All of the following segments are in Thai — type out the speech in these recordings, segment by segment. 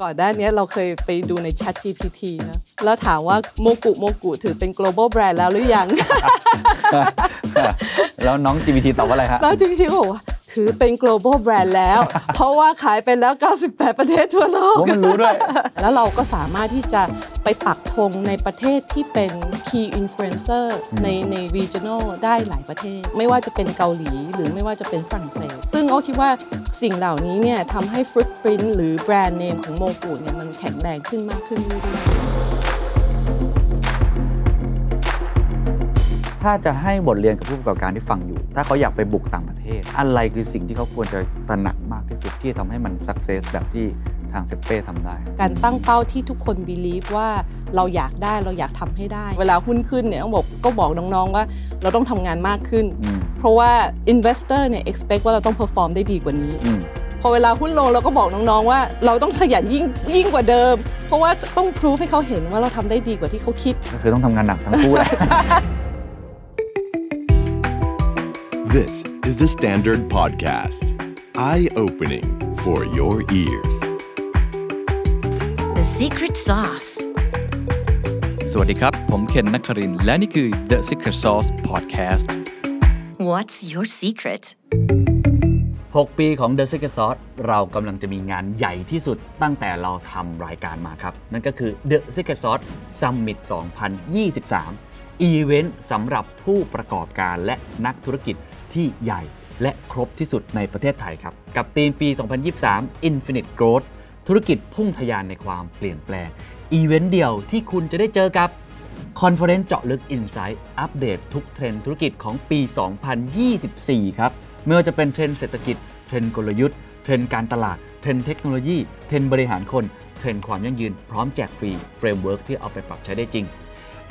ก่อนหน้านี้เราเคยไปดูใน Chat GPT นะแล้วถามว่าโมกุโมกุถือเป็น global brand แล้วหรือยัง แล้วน้อง GPT ตอบว่าอะไรฮะ แล้ว GPT ก็บอกว่า ถือเป็น global brand แล้ว เพราะว่าขายไปแล้ว 98 ประเทศทั่วโลกโอ้มันรู้ด้วย แล้วเราก็สามารถที่จะไปปักธงในประเทศที่เป็น key influencer ในใน regional ได้หลายประเทศ ไม่ว่าจะเป็นเกาหลีหรือไม่ว่าจะเป็นฝรั่งเศส ซึ่งโอ้คิดว่าสิ่งเหล่านี้เนี่ยทำให้ footprint หรือแบรนด์เนมของโมกุเนี่ยมันแข็งแรงขึ้นมากขึ้นเรื่อยๆ ถ้าจะให้บทเรียนกับผู้ประกอบการที่ฟังอยู่ ถ้าเขาอยากไปบุกต่างประเทศ อะไรคือสิ่งที่เขาควรจะตระหนักมากที่สุดที่จะทำให้มันสักเซสแบบที่ทางเซเป้ทำได้ การตั้งเป้าที่ทุกคน believe ว่าเราอยากได้เราอยากทำให้ได้ เวลาหุ้นขึ้นเนี่ยต้องบอกก็บอกน้องๆว่าเราต้องทำงานมากขึ้นอืมเพราะว่า investor เนี่ย expect ว่าเราต้อง perform ได้ดีกว่านี้อืมพอเวลาหุ้นลงเราก็บอกน้องๆว่า เราต้องขยันยิ่งยิ่งกว่าเดิม เพราะว่าต้อง prove ให้เขาเห็นว่าเราทำได้ดีกว่าที่เขาคิดก็คือต้องทำงานหนักทั้งคู่แหละ This is the Standard Podcast. Eye opening for your ears. The secret sauce. สวัสดีครับ ผมเคนนักครินทร์และนี่คือ The Secret Sauce Podcast What's your secret? 6 ปีของ The Secret Sauce เรากำลังจะมีงานใหญ่ที่สุดตั้งแต่เราทำรายการมาครับ นั่นก็คือ The Secret Sauce Summit 2023 อีเวนต์สำหรับผู้ประกอบการและนักธุรกิจ ที่ใหญ่และครบที่สุดในประเทศไทยครับ กับธีมปี 2023 Infinite Growth ธุรกิจพุ่งทะยานในความเปลี่ยนแปลง อีเวนต์เดียวที่คุณจะได้เจอกับconference เจาะลึก Insight อัปเดตทุกเทรนด์ธุรกิจของปี 2024 ครับ ไม่ว่าจะเป็นเทรนด์เศรษฐกิจ เทรนด์กลยุทธ์ เทรนด์การตลาด เทรนด์เทคโนโลยี เทรนด์บริหารคน เทรนด์ความยั่งยืน พร้อมแจกฟรี framework ที่เอาไปปรับใช้ได้จริง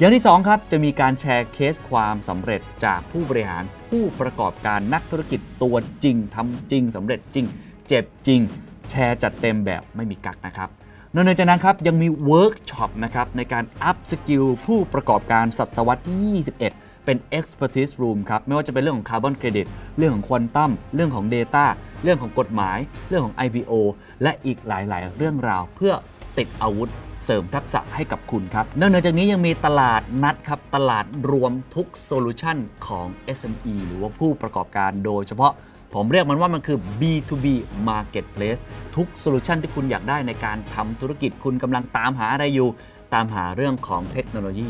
อย่างที่ 2 ครับ จะมีการแชร์เคสความสำเร็จจากผู้บริหารผู้ประกอบการนักธุรกิจตัวจริงทำจริงสำเร็จจริง เจ็บจริง แชร์จัดเต็มแบบไม่มีกักนะครับนอกจากนั้นครับยังมีเวิร์กช็อปนะครับในการ upskill ผู้ประกอบการศตวรรษที่ 21 เป็น Expertise Room ครับไม่ว่าจะเป็นเรื่องของ Carbon Credit เรื่องของควอนตัมเรื่องของ Data เรื่องของกฎหมาย เรื่องของ IPO และอีกหลาย ๆ เรื่องราวเพื่อติดอาวุธ เสริมทักษะให้กับคุณครับนอกจากนี้ยังมีตลาดนัดครับ ตลาดรวมทุก solution ของ SME หรือว่าผู้ประกอบการโดยเฉพาะผมเรียกมันว่ามันคือ B2B Marketplace ทุก solution ที่คุณอยากได้ในการทำธุรกิจคุณกำลังตามหาอะไรอยู่ ตามหาเรื่องของเทคโนโลยี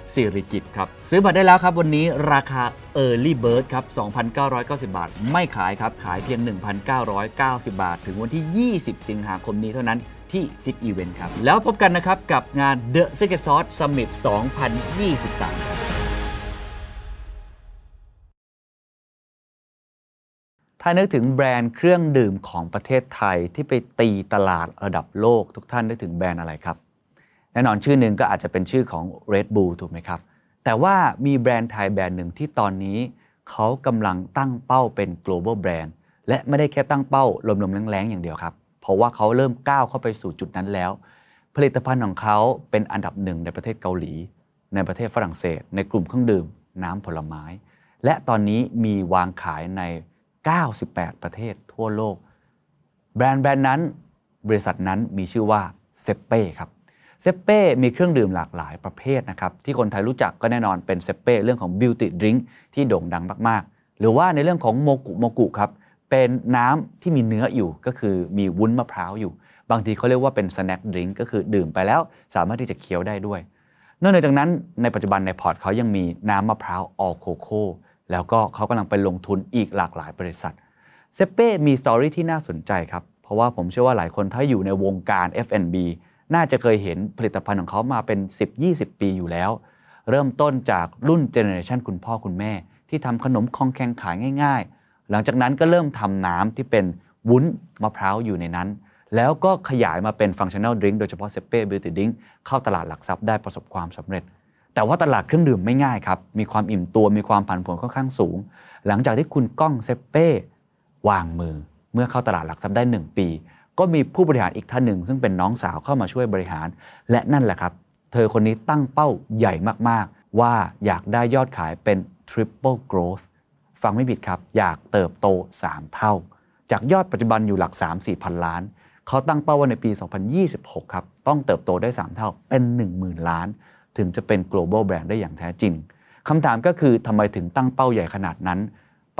สิริกิติ์ครับ ซื้อบัตรได้แล้วครับ วันนี้ราคา Early Bird ครับ 2,990 บาท ไม่ขายครับ ขายเพียง 1,990 บาท ถึงวันที่ 20 สิงหาคมนี้เท่านั้นที่ Zipevent ครับ แล้วพบกันนะครับ กับงาน The Secret Sauce Summit 2023ครับถ้านึกถึงแบรนด์เครื่องดื่มของประเทศไทยที่ไปตีตลาดระดับโลกทุกท่านนึกถึงแบรนด์อะไรครับ แน่นอนชื่อหนึ่งก็อาจจะเป็นชื่อของ Red Bull ถูกไหมครับ แต่ว่ามีแบรนด์ไทยแบรนด์หนึ่งที่ตอนนี้เขากำลังตั้งเป้าเป็น global brand และไม่ได้แค่ตั้งเป้าลมๆแรงๆอย่างเดียวครับ เพราะว่าเขาเริ่มก้าวเข้าไปสู่จุดนั้นแล้ว ผลิตภัณฑ์ของเขาเป็นอันดับหนึ่งในประเทศเกาหลี ในประเทศฝรั่งเศส ในกลุ่มเครื่องดื่ม น้ำผลไม้ และตอนนี้มีวางขายใน 98 ประเทศทั่วโลก แบรนด์แบรนด์นั้น บริษัทนั้นมีชื่อว่าเซเป้ครับ เซเป้มีเครื่องดื่มหลากหลายประเภทนะครับที่คนไทยรู้จักก็แน่นอนเป็นเซเป้เรื่องของบิวตี้ดริงก์ที่โด่งดังมากๆ หรือว่าในเรื่องของโมกุโมกุครับเป็นน้ำที่มีเนื้ออยู่ก็คือมีวุ้นมะพร้าวอยู่ บางทีเขาเรียกว่าเป็นสแน็คดริงก์ก็คือดื่มไปแล้วสามารถที่จะเคี้ยวได้ด้วย นอกจากนั้นในปัจจุบันในพอร์ตเขายังมีน้ำมะพร้าว All Coco แล้วก็เขากำลังไปลงทุนอีกหลากหลายบริษัทเซ็ปเป้มี story ที่น่าสนใจครับเพราะว่าผมเชื่อว่าหลายคนถ้าอยู่ในวงการ F&B น่าจะเคยเห็นผลิตภัณฑ์ของเขามาเป็น 10-20 ปีอยู่แล้ว เริ่มต้นจากรุ่น generation คุณพ่อคุณแม่ ที่ทำขนมคองแข็งขายง่าย ๆ หลังจากนั้นก็เริ่มทำน้ำที่เป็นวุ้นมะพร้าวอยู่ในนั้น แล้วก็ขยายมาเป็นฟังชั่น a ลดริงโดยเฉพาะเซเป้บิวตี้ดิงเข้าตลาดหลักทรัพย์ได้ประสบความสำเร็จ แต่ว่าตลาดเครื่องดื่มไม่ง่ายครับ มีความอิ่มตัวมีความผันผวนค่อนข้างสูง หลังจากที่คุณก้องเซเป้วางมือเมื่อเข้าตลาดหลักทรัพย์ได้ 1 ปี ก็มีผู้บริหารอีกท่านหนึ่ง ซึ่งเป็นน้องสาวเข้ามาช่วยบริหาร และนั่นแหละครับ เธอคนนี้ตั้งเป้าใหญ่มากๆ ว่าอยากได้ยอดขายเป็น triple growth ฟังไม่ผิดครับ อยากเติบโต 3 เท่า จากยอดปัจจุบันอยู่หลัก 3-4พันล้าน เขาตั้งเป้าว่าในปี 2026 ครับ ต้องเติบโตได้ 3 เท่าเป็น 10,000 ล้าน ถึงจะเป็น global brand ได้อย่างแท้จริงคำถามก็คือทำไมถึงตั้งเป้าใหญ่ขนาดนั้น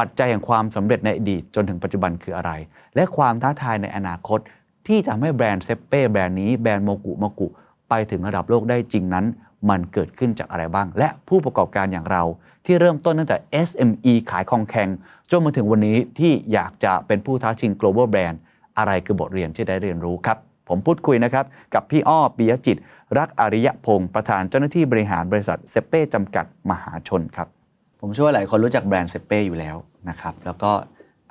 ปัจจัยแห่งความสำเร็จในอดีตจนถึงปัจจุบันคืออะไร และความท้าทายในอนาคต ที่ทำให้แบรนด์เซเป้แบรนด์นี้แบรนด์โมกุโมกุไปถึงระดับโลกได้จริงนั้น มันเกิดขึ้นจากอะไรบ้าง และผู้ประกอบการอย่างเราที่เริ่มต้นตั้งแต่ SME ขายของแข็งจนมาถึงวันนี้ที่อยากจะเป็นผู้ท้าชิง global brand อะไรคือบทเรียนที่ได้เรียนรู้ครับ ผมพูดคุยนะครับ กับพี่อ้อปิยจิต รักอริยพงศ์ประธานเจ้าหน้าที่บริหารบริษัทเซเป้จำกัดมหาชนครับ ผมเชื่อว่าหลายคนรู้จักแบรนด์เซเป้อยู่แล้วนะครับแล้วก็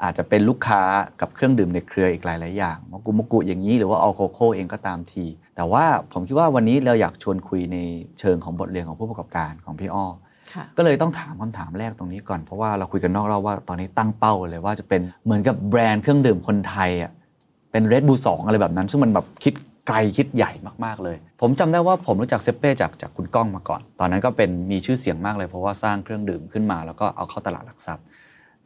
อาจจะเป็นลูกค้ากับเครื่องดื่มในเครืออีกหลาย ๆ อย่างมกุมกุอย่างนี้หรือว่าออโคโคเองก็ตามที แต่ว่าผมคิดว่าวันนี้เราอยากชวนคุยในเชิงของบทเรียนของผู้ประกอบการของพี่อ้อค่ะก็เลยต้องถามคำถามแรกตรงนี้ก่อนเพราะว่าเราคุยกันนอกรอบว่าตอนนี้ตั้งเป้าเลยว่าจะเป็นเหมือนกับแบรนด์เครื่องดื่มคนไทยอะเป็นเรดบูสองอะไรแบบนั้น ซึ่งมันแบบคิด ไกลคิดใหญ่มากๆเลย ผมจำได้ว่าผมรู้จักเซเป้จากจากคุณก้องมาก่อน ตอนนั้นก็เป็นมีชื่อเสียงมากเลยเพราะว่าสร้างเครื่องดื่มขึ้นมาแล้วก็เอาเข้าตลาดหลักทรัพย์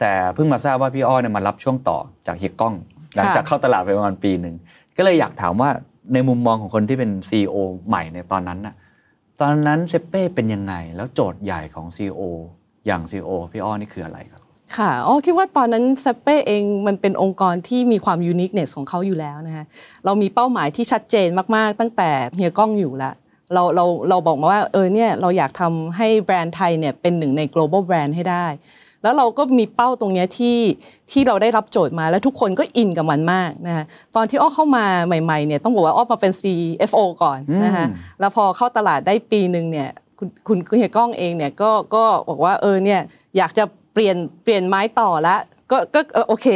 แต่เพิ่งมาทราบว่าพี่อ้อเนี่ยมารับช่วงต่อจากเฮียก้อง หลังจากเข้าตลาดไปประมาณปีหนึ่งก็เลยอยากถามว่าในมุมมองของคนที่เป็น CEO ใหม่ในตอนนั้นน่ะตอนนั้นเซเป้เป็นยังไงแล้วโจทย์ใหญ่ของ CEO อย่าง CEO พี่อ้อนี่คืออะไรครับ ค่ะอ๋อคิดว่าตอนนั้นเซเป้เองมันเป็นองค์กรที่มีความยูนิคเนสของเขาอยู่แล้วนะคะเรามีเป้าหมายที่ชัดเจนมาก ๆ ตั้งแต่เฮียก้องอยู่ละเราเราเราบอกมาว่าเออเนี่ยเราอยากทำให้แบรนด์ไทยเนี่ยเป็นหนึ่งใน global brand ให้ได้ แล้วเราก็มีเป้าตรงเนี้ยที่ที่เราได้รับโจทย์มาแล้วทุกคนก็อินกับมันมากนะคะตอนที่อ้อเข้ามาใหม่ๆเนี่ยต้องบอกว่าอ้อมาเป็น CFO ก่อนนะคะอืมแล้วพอเข้าตลาดได้ปีหนึ่งเนี่ยคุณคุณคุณเฮียก้องเองเนี่ยก็ก็บอกว่าเออเนี่ยอยากจะ เปลี่ยนเปลี่ยนไม้ต่อละก็ก็เออโอเค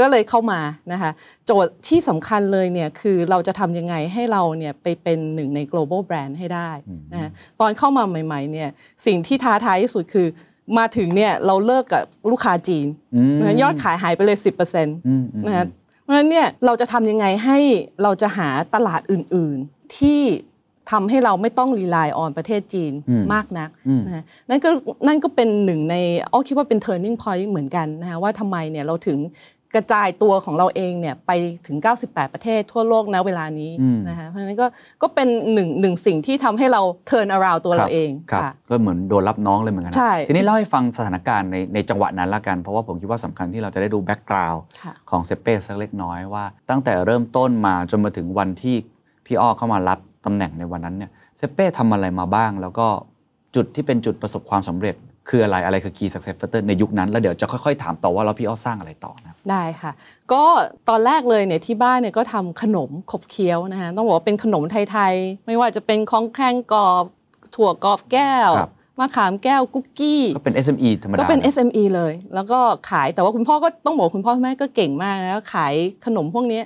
ก็เลยเข้ามานะคะโจทย์ที่สำคัญเลยเนี่ยคือเราจะทำยังไงให้เราเนี่ยไปเป็นหนึ่งใน global brand ให้ได้นะคะตอนเข้ามาใหม่ๆเนี่ยสิ่งที่ท้าทายที่สุดคือมาถึงเนี่ยเราเลิกกับลูกค้าจีนอืมนะคะยอดขายหายไปเลย 10%นอืมอืมะคะเพราะฉะนั้นเนี่ยเราจะทำยังไงให้เราจะหาตลาดอื่น ๆที่ ทำให้เราไม่ต้องรีไลน์ออนประเทศจีนอืมมากนักอืมนะฮะนั่นก็นั่นก็เป็นหนึ่งในอ้อคิดว่าเป็น turning point เหมือนกันนะคะว่าทำไมเนี่ยเราถึงกระจายตัวของเราเองเนี่ยไปถึง 98 ประเทศทั่วโลกณเวลานี้อืมนะคะเพราะฉะนั้นก็ก็เป็นหนึ่งหนึ่งสิ่งที่ทำให้เรา turn around ตัวเราเองครับค่ะก็เหมือนโดนรับน้องเลยเหมือนกันนะใช่ทีนี้เล่าให้ฟังสถานการณ์ในในจังหวะนั้นละกัน เพราะว่าผมคิดว่าสำคัญที่เราจะได้ดูแบ็กกราวด์ค่ะของเซเป้สักเล็กน้อยว่า ตั้งแต่เริ่มต้นมาจนมาถึงวันที่พี่อ้อเข้ามารับ ตำแหน่งในวันนั้นเนี่ยเซเป้ทำอะไรมาบ้าง แล้วก็จุดที่เป็นจุดประสบความสำเร็จ คืออะไรอะไรคือ key success factor ในยุคนั้น แล้วเดี๋ยวจะค่อยๆ ถามต่อว่าแล้วพี่อ้อสร้างอะไรต่อนะได้ค่ะ ก็ตอนแรกเลยเนี่ยที่บ้านเนี่ยก็ทำขนมขบเคี้ยวนะคะต้องบอกว่าเป็นขนมไทยๆ ไม่ว่าจะเป็นของแครงกรอบ ถั่วกรอบแก้วครับมะขามแก้วกุ๊กกี้ก็เป็น SME ธรรมดาก็เป็นนะ SME เลย แล้วก็ขายแต่ว่าคุณพ่อก็ต้องบอกคุณพ่อคุณแม่ก็เก่งมากนะขายขนมพวกเนี้ย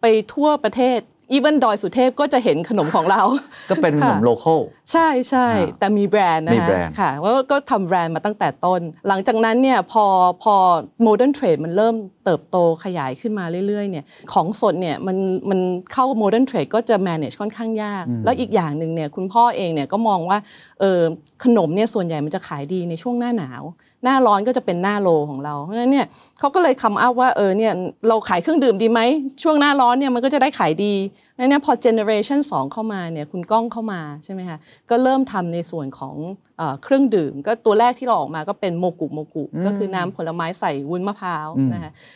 ไปทั่วประเทศ อีเวนดอยสุเทพก็จะเห็นขนมของเรา ก็เป็นขนมค่ะโลเคอลใช่ใช่อ่าแต่มีแบรนด์นะมีคะแบรนด์ค่ะว่าก็ทำแบรนด์มาตั้งแต่ต้น หลังจากนั้นเนี่ยพอพอ modern trade มันเริ่ม เติบโตขยายขึ้นมาเรื่อยๆเนี่ยของสดเนี่ยมันมันเข้า modern trade ก็จะ manage ค่อนข้างยาก แล้วอีกอย่างหนึ่งเนี่ยคุณพ่อเองเนี่ยก็มองว่าเออขนมเนี่ยส่วนใหญ่มันจะขายดีในช่วงหน้าหนาว หน้าร้อนก็จะเป็นหน้า low ของเรา เพราะฉะนั้นเนี่ยเขาก็เลย come up ว่าเออเนี่ยเราขายเครื่องดื่มดีไหม ช่วงหน้าร้อนเนี่ยมันก็จะได้ขายดีแล้วเนี่ยพอ generation 2เข้ามาเนี่ยคุณก้องเข้ามาใช่ไหมคะก็เริ่มทำในส่วนของเอ่อเครื่องดื่ม ก็ตัวแรกที่เราออกมาก็เป็นโมกุโมกุ ก็คือน้ำผลไม้ใส่วุ้นมะพร้าวอืมนะคะ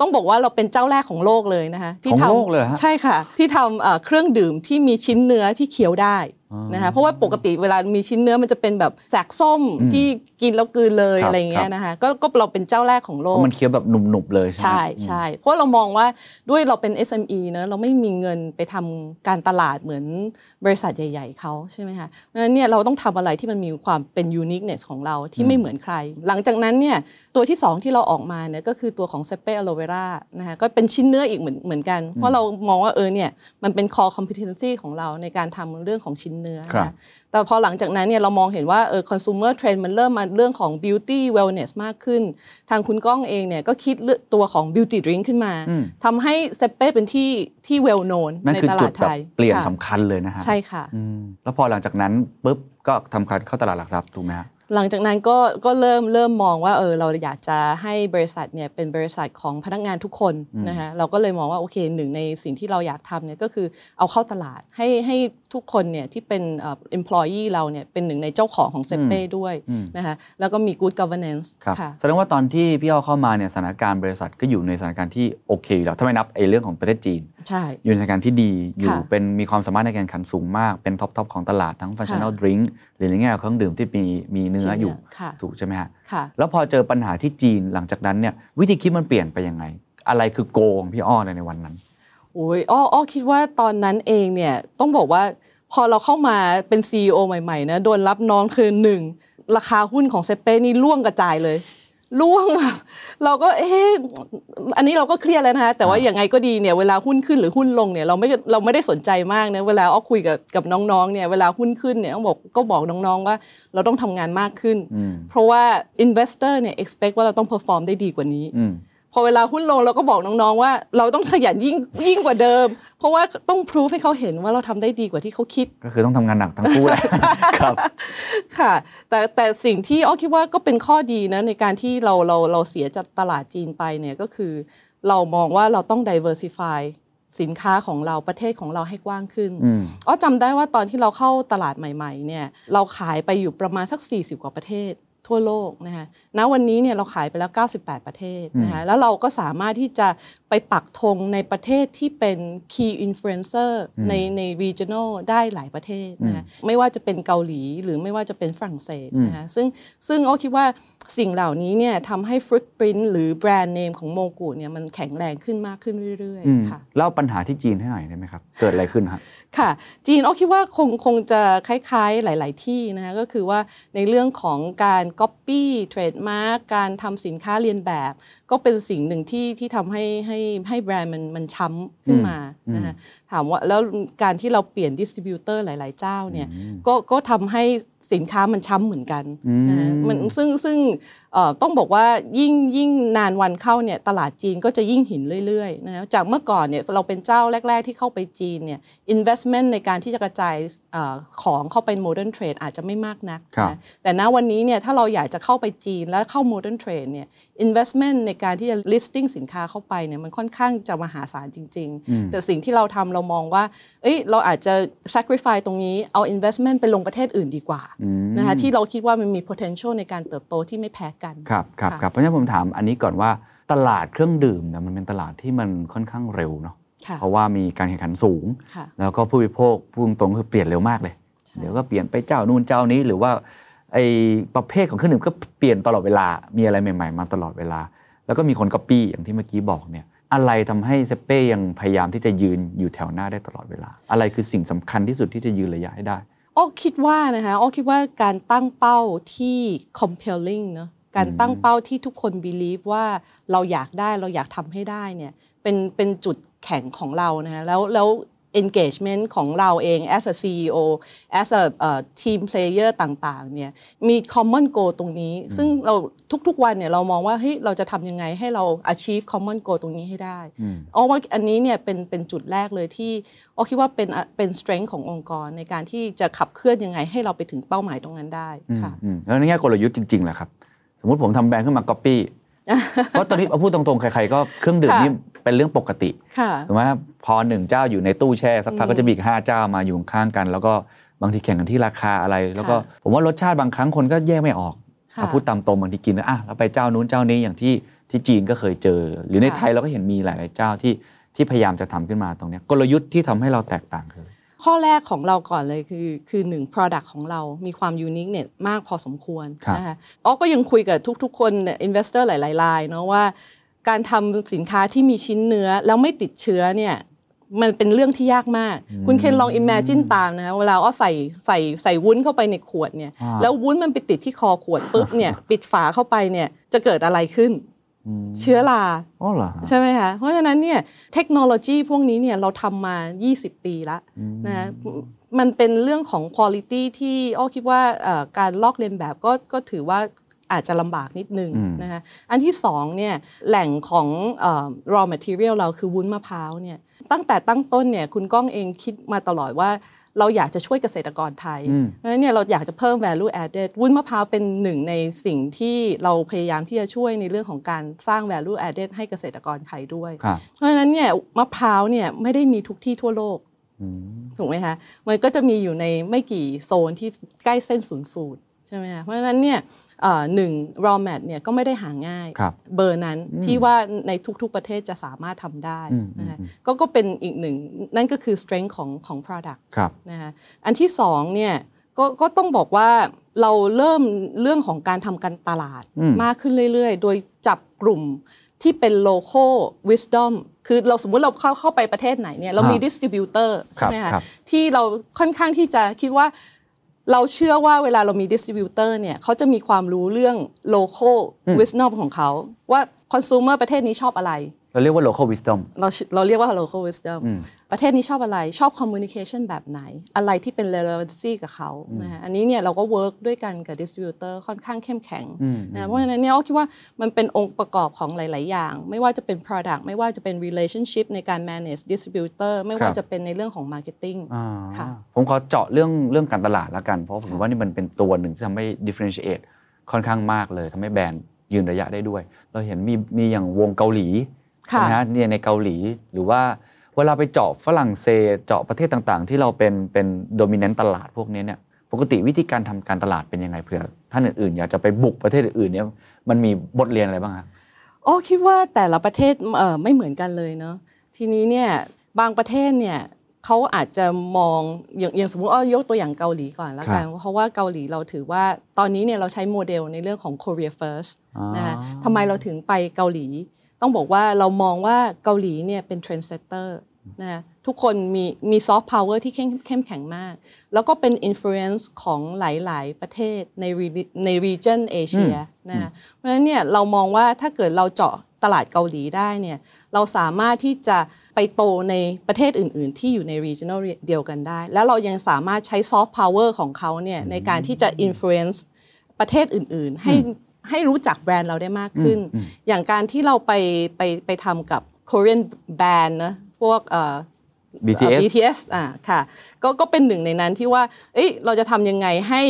ต้องบอกว่าเราเป็นเจ้าแรกของโลกเลยนะคะที่ของทำโลกเลยเหรอฮะใช่ค่ะ ที่ทำเอ่อเครื่องดื่มที่มีชิ้นเนื้อที่เคี้ยวได้อ๋อนะคะเพราะว่าปกติเวลามีชิ้นเนื้อมันจะเป็นแบบแสกส้มอืมที่กินแล้วกลืนเลยครับอะไรอย่างเงี้ครัยบนะคะก็ก็เราเป็นเจ้าแรกของโลเพกราะมันเคี้ยวแบบหนุบๆเลยใช่ไหมใช่ใช่เพราะเรามองว่าด้วยเราเป็น SME เนอะเราไม่มีเงินไปทำการตลาดเหมือนบริษัทใหญ่ ๆเขาใช่ไหมคะเพราะฉะนั้นเนี่ยเราต้องทำอะไรที่มันมีความเป็น uniqueness ของเราที่ไม่เหมือนใคร หลังจากนั้นเนี่ยตัวที่ 2 ที่เราออกมาเนี่ยก็คือตัวของเซเปอโลเวรานะคะก็เป็นชิ้นเนื้ออีกเหมือนเหมือนกัน เพราะเรามองว่าเออเนี่ยมันเป็น core competency ของเราในการทำเรื่องของชิ้นเนื้อครับนะแต่พอหลังจากนั้นเนี่ยเรามองเห็นว่าเออ consumer trend มันเริ่มมาเรื่องของ beauty wellness มากขึ้น ทางคุณก้องเองเนี่ยก็คิดเรื่องตัวของ beauty drink ขึ้นมาทำให้เซเป้เป็นที่ที่ well known นั่นในคือตจุลาดดแบไทบยเปลี่ยนค่ะสำคัญเลยนะฮะใช่ค่ะอืมแล้วพอหลังจากนั้นปุ๊บก็ทำการเข้าตลาดหลักทรัพย์ถูกไหมฮะ หลังจากนั้นก็ก็เริ่มเริ่มมองว่าเออเราอยากจะให้บริษัทเนี่ยเป็นบริษัทของพนักงานทุกคนนะคะเราก็เลยมองว่าโอเคหนึ่งในสิ่งที่เราอยากทำเนี่ยก็คือเอาเข้าตลาดให้ให้ ทุกคนเนี่ยที่เป็นเอ่อ employee เราเนี่ยเป็นหนึ่งในเจ้าของของเซเป้ด้วยนะคะแล้วก็มี good governance ครับค่ะแสดงว่าตอนที่พี่อ้อเข้ามาเนี่ยสถานการณ์บริษัทก็อยู่ในสถานการณ์ที่โอเคอยู่แล้วถ้าไม่นับไอ้เรื่องของประเทศจีนใช่อยู่ในสถานการณ์ที่ดีอยู่ค่ะเป็นมีความสามารถในการแข่งขันสูงมากเป็น top top ของตลาดทั้ง functional drink หรือในแง่ของเครื่องดื่มที่มีมีเนื้ออยู่ค่ะถูกใช่ไหมฮะค่ะแล้วพอเจอปัญหาที่จีนหลังจากนั้นเนี่ยวิธีคิดมันเปลี่ยนไปยังไง อะไรคือ goal ของพี่อ้อในในวันนั้นโอ้ยอ้ออ้อคิดว่าตอนนั้นเองเนี่ยต้องบอกว่าพอเราเข้ามาเป็น CEO ใหม่ๆนะโดนรับน้องคือหนึ่งราคาหุ้นของเซเป้นี่ร่วงกระจายเลยร่วงแบบเราก็เอ๊ะอันนี้เราก็เครียดแล้วนะคะแต่ว่าอย่างไงก็ดีเนี่ยเวลาหุ้นขึ้นหรือหุ้นลงเนี่ยเราไม่เราไม่ได้สนใจมากนะเวลาอ้อคุยกับกับน้องๆเนี่ยเวลาหุ้นขึ้นเนี่ยต้องบอกก็บอกน้องๆว่าเราต้องทำงานมากขึ้น เพราะว่า investor เนี่ย expect ว่าเราต้อง perform ได้ดีกว่านี้อืม พอเวลาหุ้นลงเราก็บอกน้องๆว่า เราต้องขยันยิ่งยิ่งกว่าเดิม เพราะว่าต้องพิสูจให้เขาเห็นว่าเราทำได้ดีกว่าที่เขาคิด ก็คือต้องทำงานหนักทั้งคู่แหละครับค่ะ แต่แต่สิ่งที่อ้อคิดว่าก็เป็นข้อดีนะในการที่เราเราเราเสียจากตลาดจีนไปเนี่ยก็คือ เรามองว่าเราต้อง diversify สินค้าของเราประเทศของเราให้กว้างขึ้นอืมอ้อจำได้ว่าตอนที่เราเข้าตลาดใหม่ ๆ เนี่ย เราขายไปอยู่ประมาณสัก 40 กว่าประเทศ ทั่วโลกนะคะณวันนี้เนี่ยเราขายไปแล้ว 98 ประเทศนะคะแล้วเราก็สามารถที่จะ ไปปักธงในประเทศที่เป็น key influencer ในใน regional ได้หลายประเทศนะคะไม่ว่าจะเป็นเกาหลีหรือไม่ว่าจะเป็นฝรั่งเศสนะคะซึ่งซึ่งอ้อคิดว่าสิ่งเหล่านี้เนี่ยทำให้ footprint หรือแบรนด์เนมของโมกุเนี่ยมันแข็งแรงขึ้นมากขึ้นเรื่อยอืมๆค่ะเล่าปัญหาที่จีนให้หน่อยได้ไหมครับ เกิดอะไรขึ้นฮะค่ะ จีนอ้อคิดว่าคงคงจะคล้ายๆหลาย ๆ ที่นะคะก็คือว่าในเรื่องของการ Copy Trademark การทำสินค้าเรียนแบบ ก็เป็นสิ่งหนึ่งที่ที่ทำให้ให้ให้แบรนด์มันมันช้ำขึ้นมานะคะถามว่าแล้วการที่เราเปลี่ยนดิสติบิวเตอร์หลาย ๆ เจ้าเนี่ยก็ก็ทำให้ สินค้ามันช้ำเหมือนกันนะคะมันซึ่งซึ่งเอ่อต้องบอกว่ายิ่งยิ่งนานวันเข้าเนี่ยตลาดจีนก็จะยิ่งหินเรื่อยๆนะคะจากเมื่อก่อนเนี่ยเราเป็นเจ้าแรก ๆ ที่เข้าไปจีนเนี่ย investment ในการที่จะกระจายเอ่อของเข้าไป modern trade อาจจะไม่มากนักครับนะแต่ณวันนี้เนี่ยถ้าเราอยากจะเข้าไปจีนแล้วเข้า modern trade เนี่ย investment ในการที่จะ listing สินค้าเข้าไปเนี่ยมันค่อนข้างจะมหาศาลจริง ๆ แต่สิ่งที่เราทำเรามองว่าเอ้ยเราอาจจะ sacrifice ตรงนี้เอา investment ไปลงประเทศอื่นดีกว่านะคะที่เราคิดว่ามันมี potential ในการเติบโตที่ไม่แพ้กันครับครับค่ะครับเพราะฉะนั้นผมถามอันนี้ก่อนว่าตลาดเครื่องดื่มเนี่ยมันเป็นตลาดที่มันค่อนข้างเร็วเนาะค่ะเพราะว่ามีการแข่งขันสูงค่ะแล้วก็ผู้บริโภคพูดตรงๆคือเปลี่ยนเร็วมากเลย เดี๋ยวก็เปลี่ยนไปเจ้านู่นเจ้านี้หรือว่าไอประเภทของเครื่องดื่มก็เปลี่ยนตลอดเวลา มีอะไรใหม่ ๆ มาตลอดเวลา แล้วก็มีคนก๊อปปี้อย่างที่เมื่อกี้บอกเนี่ยอะไรทำให้เซเป้ยังพยายามที่จะยืนอยู่แถวหน้าได้ตลอดเวลา อะไรคือสิ่งสำคัญที่สุดที่จะยืนระยะให้ได้ อ้อคิดว่านะคะอ้อคิดว่าการตั้งเป้าที่ compelling เนอะการตั้งเป้าที่ทุกคน believe ว่าเราอยากได้เราอยากทำให้ได้เนี่ยเป็นเป็นจุดแข็งของเรานะคะแล้วแล้ว engagement ของเราเอง as a CEO as a เอ่อ team player ต่างๆเนี่ยมี common goal ตรงนี้ ซึ่งเราทุกๆวันเนี่ยเรามองว่าเฮ้ยเราจะทำยังไงให้เรา achieve common goal ตรงนี้ให้ได้อ้อว่าอันนี้เนี่ยเป็นเป็นจุดแรกเลยที่อ้อคิดว่าเป็นเป็น strength ขององค์กรในการที่จะขับเคลื่อนยังไงให้เราไปถึงเป้าหมายตรงนั้นได้ค่ะอืมแล้วในแง่กลยุทธ์จริงๆแหละครับ สมมติผมทำแบรนด์ขึ้นมาก๊อปปี้เพราะตอนนี้เอาพูดตรงๆ ใครๆ ก็เครื่องดื่มค่ะนี่ เป็นเรื่องปกติค่ะถูกไหมพอหนึ่งเจ้าอยู่ในตู้แช่สักพักก็จะมีอีกห้าเจ้ามาอยู่ข้างๆกัน แล้วก็บางทีแข่งกันที่ราคาอะไร แล้วก็ผมว่ารสชาติบางครั้งคนก็แยกไม่ออกค่ะเอาพูดตามตรงบางทีกินแล้วอะเราไปเจ้านู้นเจ้านี้อย่างที่ที่จีนก็เคยเจอ หรือในค่ะไทยเราก็เห็นมีหลายๆเจ้าที่ที่พยายามจะทำขึ้นมาตรงเนี้ยกลยุทธ์ที่ทำให้เราแตกต่างคือข้อแรกของเราก่อนเลยคือคือหนึ่ง product ของเรามีความ unique เนี่ยมากพอสมควรครับนะคะอ๋อก็ยังคุยกับทุกๆ คนเนี่ย investor หลายๆรายเนาะว่า การทำสินค้าที่มีชิ้นเนื้อแล้วไม่ติดเชื้อเนี่ยมันเป็นเรื่องที่ยากมาก คุณเคนลอง imagine ตามนะคะเวลาอ้อใส่ใส่ใส่วุ้นเข้าไปในขวดเนี่ยอ่าแล้ววุ้นมันไปติดที่คอขวดปุ๊บเนี่ยปิดฝาเข้าไปเนี่ยจะเกิดอะไรขึ้น เชื้อราอ๋อเหรอฮะใช่ไหมคะเพราะฉะนั้นเนี่ยเทคโนโลยีพวกนี้เนี่ยเราทำมา 20 ปีแล้วนะมันเป็นเรื่องของ quality ที่อ้อคิดว่าเอ่อการลอกเลียนแบบก็ก็ถือว่า อาจจะลำบากนิดนึงอืมนะคะอันที่สองเนี่ยแหล่งของเอ่อ raw material เราคือวุ้นมะพร้าวเนี่ยตั้งแต่ตั้งต้นเนี่ยคุณก้องเองคิดมาตลอดว่าเราอยากจะช่วยเกษตรกรไทยอืมเพราะฉะนั้นเนี่ยเราอยากจะเพิ่ม value added วุ้นมะพร้าวเป็นหนึ่งในสิ่งที่เราพยายามที่จะช่วยในเรื่องของการสร้าง value added ให้เกษตรกรไทยด้วยครับเพราะฉะนั้นเนี่ยมะพร้าวเนี่ยไม่ได้มีทุกที่ทั่วโลกอืมถูกไหมคะมันก็จะมีอยู่ในไม่กี่โซนที่ใกล้เส้นศูนย์สูตรใช่ไหมคะเพราะฉะนั้นเนี่ยเอ่อ หนึ่ง raw mat เนี่ยก็ไม่ได้หาง่ายครับเบอร์นั้นที่ว่าในทุกๆประเทศจะสามารถทำได้อืมนะคะอืมก็ก็เป็นอีกหนึ่ง นั่นก็คือ strength ของของ product ครับนะคะอันที่สองเนี่ยก็ก็ต้องบอกว่าเราเริ่มเรื่องของการทำการตลาดอืมมากขึ้นเรื่อยๆ โดยจับกลุ่มที่เป็น local wisdom คือเราสมมุติเราเข้าเข้าไปประเทศไหนเนี่ยเรามีฮะ distributor ใช่ไหมครัคะบครับที่เราค่อนข้างที่จะคิดว่า เราเชื่อว่าเวลาเรามี distributor เนี่ยเขาจะมีความรู้เรื่อง local wisdom ของเขาว่า consumer ประเทศนี้ชอบอะไร เราเรียกว่า local wisdom เราเราเรียกว่า local wisdom อืมประเทศนี้ชอบอะไรชอบ communication แบบไหน อะไรที่เป็น relevancy กับเขานะฮะอันนี้เนี่ยเราก็ work ด้วยกันกับ distributor ค่อนข้างเข้มแข็งอืมนะเพราะฉะนั้นเนี่ยเราคิดว่ามันเป็นองค์ประกอบของหลาย ๆ อย่าง ไม่ว่าจะเป็น product ไม่ว่าจะเป็น relationship ในการ manage distributor ไม่ว่าจะเป็นในเรื่องของ marketing อ่าค่ะผมขอเจาะเรื่องเรื่องการตลาดแล้วกัน เพราะผมว่านี่มันเป็นตัวหนึ่งที่ทำให้ differentiate ค่อนข้างมากเลยทำให้แบรนด์ ยืนระยะได้ด้วย เราเห็นมีมีอย่างวงเกาหลีค่ะใช่ไหมฮะเนี่ยในเกาหลีหรือว่าเวลาไปเจาะฝรั่งเศสเจาะประเทศต่างๆ ที่เราเป็นเป็นโดมิเนนต์ตลาดพวกนี้เนี่ยปกติวิธีการทำการตลาดเป็นยังไงเผื่อท่านอื่นๆอยากจะไปบุกประเทศอื่นๆเนี่ยมันมีบทเรียนอะไรบ้างครับโอ้คิดว่าแต่ละประเทศเอ่อไม่เหมือนกันเลยเนาะทีนี้เนี่ยบางประเทศเนี่ย เขาอาจจะมองอย่างอย่างสมมติอ้อกตัวอย่างเกาหลีก่อนแล้วกันเพราะว่าเกาหลีเราถือว่าตอนนี้เนี่ยเราใช้โมเดลในเรื่องของ Korea First อ่านะคะทำไมเราถึงไปเกาหลี ต้องบอกว่าเรามองว่าเกาหลีเนี่ยเป็น trendsetter นะคะทุกคนมีมีซอฟต์พาวเวอร์ที่เข้มเข้มแข็งมาก แล้วก็เป็นอิ f ฟ u e n c e ของหลาย ๆ ประเทศใน re- ใน region เอเชียนะคะเพราะฉะนั้นเนี่ยเรามองว่าถ้าเกิดเราเจาะตลาดเกาหลีได้เนี่ยเราสามารถที่จะไปโตในประเทศอื่น ๆ ที่อยู่ใน regional เดียวกันได้ แล้วเรายังสามารถใช้ซอฟต์พาวเวอร์ของเขาเนี่ยในการที่จะ influence ประเทศอื่น ๆ ให้ให้รู้จักแบรนด์เราได้มากขึ้น อย่างการที่เราไปไปไปทำกับ Korean band นะพวกเอ่อ BTS เอ่อ BTS อ่าค่ะก็ก็เป็นหนึ่งในนั้นที่ว่าเอ้ยเราจะทำยังไงให้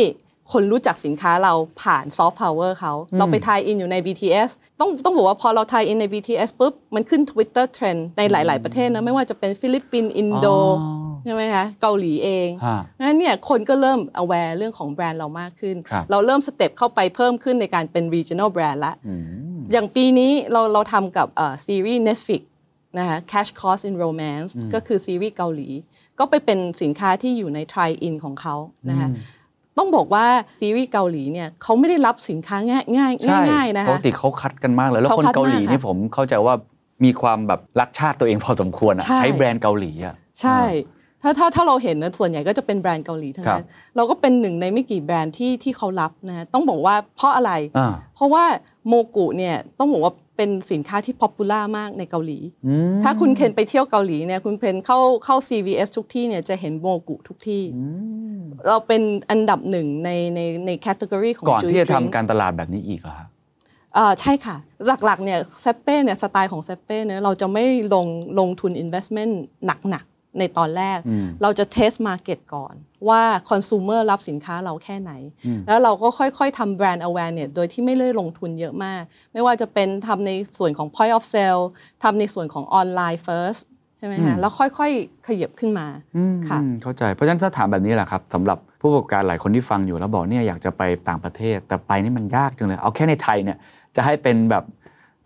คนรู้จักสินค้าเราผ่านซอฟต์พาวเวอร์เขาเราไป tie-in อยู่ใน BTS ต้องต้องบอกว่าพอเรา tie-in ใน BTS ปุ๊บ มันขึ้น Twitter Trend ในหลาย ๆ ประเทศนะ ไม่ว่าจะเป็นฟิลิปปินส์อินโดอ๋อใช่ไหมคะเกาหลีเองฮะนั้นเนี่ยคนก็เริ่ม aware เรื่องของแบรนด์เรามากขึ้นครับเราเริ่ม step เข้าไปเพิ่มขึ้นในการเป็น regional brand ละอืมอย่างปีนี้เราเราทำกับเอ่อซีรีส์ Netflix นะคะ Crash Course in Romance ก็คือซีรีส์เกาหลี ก็ไปเป็นสินค้าที่อยู่ใน tie-in ของเขานะคะ ต้องบอกว่าซีรีส์เกาหลีเนี่ยเขาไม่ได้รับสินค้าง่ายง่ายใช่ง่ายๆนะคะปกติเขาคัดกันมากเลยแล้วเขาคนคัดเกาหลีมากนี่ค่ะผมเข้าใจว่ามีความแบบรักชาติตัวเองพอสมควรอะใช่ใช้แบรนด์เกาหลีอะใช่ถ้าถ้าถ้าเราเห็นนะส่วนใหญ่ก็จะเป็นแบรนด์เกาหลีทั้งนั้นครับเราก็เป็นหนึ่งในไม่กี่แบรนด์ที่ที่เขารับนะต้องบอกว่าเพราะอะไรอ่าเพราะว่าโมกุเนี่ยต้องบอกว่า เป็นสินค้าที่ popular มากในเกาหลีอืมถ้าคุณเคนไปเที่ยวเกาหลีเนี่ยคุณเพนเข้าเข้า CVS ทุกที่เนี่ยจะเห็นโมกุทุกที่ เราเป็นอันดับหนึ่งในในในแคตตากรีของก่อน Jewish ที่จะ drink ทำการตลาดแบบนี้อีกเหรอครับเอ่อใช่ค่ะ หลักๆเนี่ยเซเป้เนี่ยสไตล์ของเซเป้เนี่ยเราจะไม่ลงลงทุน investment หนักๆ ในตอนแรกอืมเราจะ test market ก่อนว่าคอน sumer รับสินค้าเราแค่ไหน แล้วเราก็ค่อยๆทำ brand awareness โดยที่ไม่ได้ลงทุนเยอะมาก ไม่ว่าจะเป็นทำในส่วนของ point of sale ทำในส่วนของ online first ใช่ไหมฮะแล้วค่อยๆ ขยับขึ้นมาค่ะอืมเข้าใจ เพราะฉะนั้นถ้าถามแบบนี้แหละครับสำหรับผู้ประกอบการหลายคนที่ฟังอยู่แล้วบอกเนี่ยอยากจะไปต่างประเทศ แต่ไปนี่มันยากจังเลย เอาแค่ในไทยเนี่ยจะให้เป็นแบบ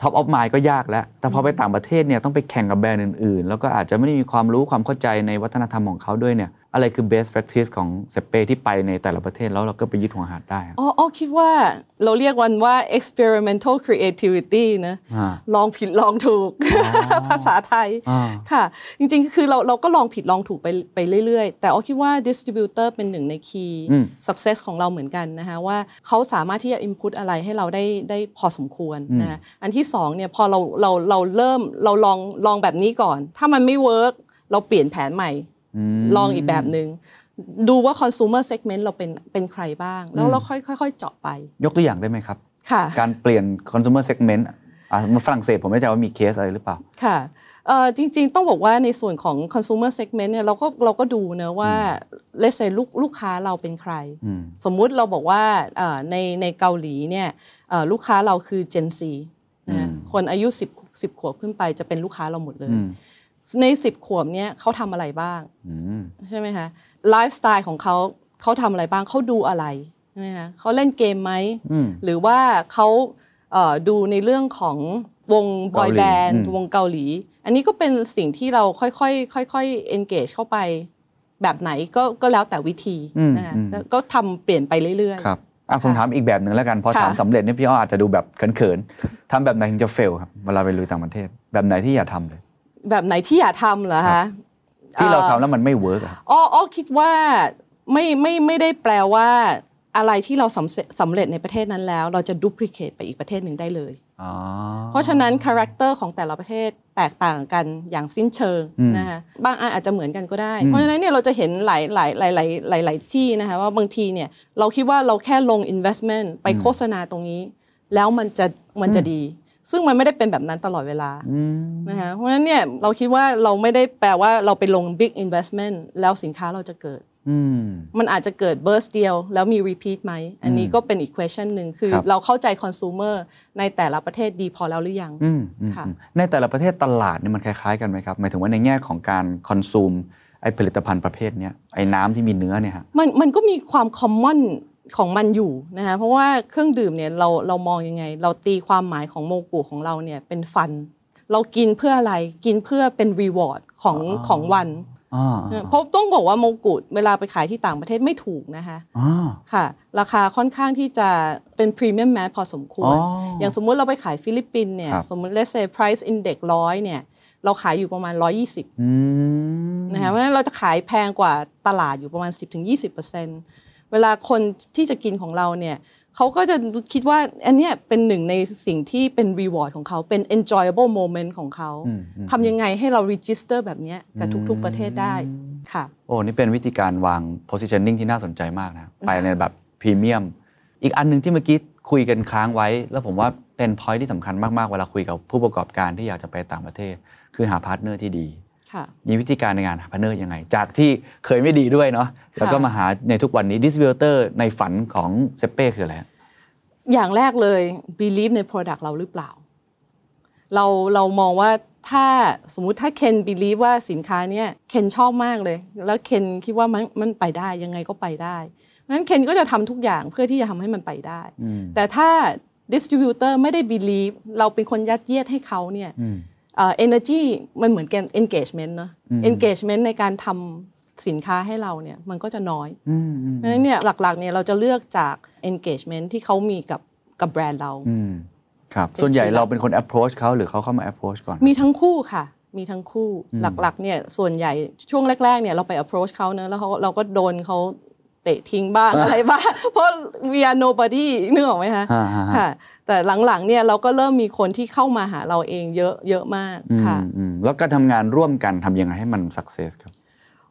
top of mind ก็ยากแล้ว แต่พอไปต่างประเทศเนี่ยต้องไปแข่งกับแบรนด์อื่นๆ แล้วก็อาจจะไม่ได้มีความรู้ความเข้าใจในวัฒนธรรมของเขาด้วยเนี่ย อะไรคือ best practice ของเซเป้ที่ไปในแต่ละประเทศแล้วเราก็ไปยึดหัวหาดได้อะอ๋ออ๋อคิดว่าเราเรียกมันว่า experimental creativity นะอ่าลองผิดลองถูก ภาษาไทยอ่าค่ะ จริงๆ คือเราเราก็ลองผิดลองถูกไปไปเรื่อยๆ แต่อ๋อคิดว่า distributor เป็นหนึ่งใน key อืม success ของเราเหมือนกันนะคะว่าเขาสามารถที่จะ input อะไรให้เราได้ได้พอสมควรนะคะอันที่สองเนี่ยพอเราเราเราเริ่มเราลองลองแบบนี้ก่อน ถ้ามันไม่ work เราเปลี่ยนแผนใหม่ ลองอีกแบบหนึง่งดูว่า consumer segment เราเป็นเป็นใครบ้าง แล้วเราค่อยๆค่อยๆเจาะไป ยกตัวอย่างได้ไหมครับค่ะการเปลี่ยน consumer segment อะฝรั่งเศสผมไม่แน่ใจว่ามีเคสอะไรหรือเปล่า ค่ะเอ่อจริงๆ ต้องบอกว่าในส่วนของ consumer segment เนี่ยเราก็เราก็ดูนะว่าเลสเซลูกลูกค้าเราเป็นใครอืมสมมุติเราบอกว่าเอ่อในในเกาหลีเนี่ยเอ่อลูกค้าเราคือ Gen Z นะฮะคนอายุ 10 10 ขวบขึ้นไปจะเป็นลูกค้าเราหมดเลยอืม ใน10ขวบเนี่ยเขาทำอะไรบ้างอืมใช่ไหมคะไลฟ์สไตล์ของเขาเขาทำอะไรบ้างเขาดูอะไรใช่ไหมคะเขาเล่นเกมไหมอืมหรือว่าเขาเอ่อดูในเรื่องของวงบอยเกาหลีแบนด์อืมวงเกาหลี อันนี้ก็เป็นสิ่งที่เราค่อยๆค่อยๆ engage เข้าไป แบบไหนก็ก็แล้วแต่วิธีนะคะแล้วก็ทำเปลี่ยนไปเรื่อยๆครับอะผมถามอีกแบบหนึ่งแล้วกัน พอค่ะถามสำเร็จเนี่ยพี่อ้ออาจจะดูแบบเขินๆทำแบบไหนถึงจะ fail ครับเวลาไปลุยต่างประเทศ แบบไหนที่อย่าทำเลย แบบไหนที่อย่าทำเหรอคะที่เราอ่อทำแล้วมันไม่ work อะอ้ออ้อคิดว่าไม่ไม่ไม่ได้แปลว่า อะไรที่เราสำเร็จสำเร็จในประเทศนั้นแล้ว เราจะ duplicate ไปอีกประเทศหนึ่งได้เลยอ๋อเพราะฉะนั้น character ของแต่ละประเทศแตกต่างกันอย่างสิ้นเชิงอืมนะคะบางอันอาจจะเหมือนกันก็ได้ เพราะฉะนั้นเนี่ยเราจะเห็นหลายหลายหลายหลายหลายหลายที่นะคะว่าบางทีเนี่ยเราคิดว่าเราแค่ลง investment ไปโฆษณาตรงนี้ แล้วมันจะมันจะดี ซึ่งมันไม่ได้เป็นแบบนั้นตลอดเวลาอืมนะคะเพราะฉะนั้นเนี่ยเราคิดว่าเราไม่ได้แปลว่าเราไปลง big investment แล้วสินค้าเราจะเกิดอืมมันอาจจะเกิด burst เดียว แล้วมี repeat ไหม อันนี้ก็เป็นอีก question หนึ่งคือครับเราเข้าใจ consumer ในแต่ละประเทศดีพอแล้วหรือยังอืมอืมค่ะอืมในแต่ละประเทศตลาดเนี่ยมันคล้ายๆกันไหมครับหมายถึงว่าในแง่ของการคอนซูมไอผลิตภัณฑ์ประเภทเนี้ยไอ้น้ำที่มีเนื้อเนี่ยฮะมันมันก็มีความ common ของมันอยู่นะคะเพราะว่าเครื่องดื่มเนี่ยเราเรามองยังไง เราตีความหมายของโมกุของเราเนี่ยเป็นฟัน เรากินเพื่ออะไรกินเพื่อเป็น reward ของอ๋อของวันอ๋อเพราะต้องบอกว่าโมกุเวลาไปขายที่ต่างประเทศไม่ถูกนะคะอ๋อค่ะ ราคาค่อนข้างที่จะเป็น premium mass พอสมควรอ๋อออย่างสมมุติเราไปขายฟิลิปปินส์เนี่ยครับสมมติ let's say price index ร้อยเนี่ยเราขายอยู่ประมาณ 120อืมนะคะเพราะฉะนั้นเราจะขายแพงกว่าตลาดอยู่ประมาณ 10-20% เวลาคนที่จะกินของเราเนี่ยเขาก็จะคิดว่าอันเนี้ยเป็นหนึ่งในสิ่งที่เป็น reward ของเขาเป็น enjoyable moment ของเขาอืมอืมทำยังไงให้เรา register แบบเนี้ยกับทุก ๆ ประเทศได้ค่ะโอ้นี่เป็นวิธีการวาง positioning ที่น่าสนใจมากนะไปในแบบพรีเมียมอีกอันหนึ่งที่เมื่อกี้คุยกันค้างไว้ แล้วผมว่าเป็น point ที่สำคัญมาก ๆ เวลาคุยกับผู้ประกอบการที่อยากจะไปต่างประเทศ คือหา partner ที่ดีค่ะ มีวิธีการในการหา partner ยังไง จากที่เคยไม่ดีด้วยเนาะแล้วก็มาหาในทุกวันนี้ดิส t ิ b เตอร์ในฝันของเซเป้คืออะไรฮะอย่างแรกเลย believe ใน product เราหรือเปล่า เราเรามองว่าถ้าสมมุติถ้าเคน believe ว่าสินค้าเนี้ยเคนชอบมากเลย แล้วเคนคิดว่ามันมันไปได้ยังไงก็ไปได้เพราะฉะนั้นเคนก็จะทำทุกอย่างเพื่อที่จะทำให้มันไปได้ แต่ถ้า distributor ไม่ได้ believe เราเป็นคนยัดเยียดให้เขาเนี่ย เอ่อ energy มันเหมือนกัน engagement เนอะ engagement ในการทำสินค้าให้เราเนี่ยมันก็จะน้อยเพราะฉะนั้นเนี่ยหลักๆเนี่ยเราจะเลือกจาก engagement ที่เขามีกับกับแบรนด์เราอืมครับส่วนใหญ่เราเป็นคน approach เขาหรือเขาเข้ามา approach ก่อน มีทั้งคู่ค่ะ มีทั้งคู่หลักๆเนี่ยส่วนใหญ่ช่วงแรกๆเนี่ยเราไป approach เขาเนอะแล้วเขาเราก็โดนเขา เตะทิ้งบ้างอะไรบ้างเพราะ we are nobody นึกออกไหมคะฮะฮะฮะค่ะ แต่หลังๆเนี่ยเราก็เริ่มมีคนที่เข้ามาหาเราเองเยอะเยอะมากค่ะอืมอืมแล้วการทำงานร่วมกันทำยังไงให้มัน success ครับ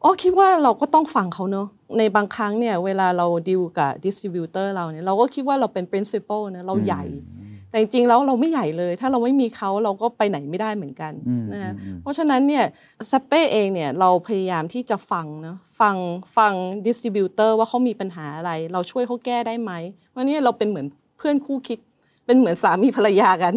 อ๋อคิดว่าเราก็ต้องฟังเขาเนอะในบางครั้งเนี่ยเวลาเราดีลกับดิสติบิวเตอร์เราเนี่ยเราก็คิดว่าเราเป็น principal นะเราใหญ่ แต่จริงๆแล้วเราไม่ใหญ่เลย ถ้าเราไม่มีเขาเราก็ไปไหนไม่ได้เหมือนกันนะคะเพราะฉะนั้นเนี่ยเซเป้เองเนี่ยเราพยายามที่จะฟังนะฟังฟัง distributor ว่าเขามีปัญหาอะไร เราช่วยเขาแก้ได้ไหมวันนี้เราเป็นเหมือนเพื่อนคู่คิดเป็นเหมือนสามีภรรยากัน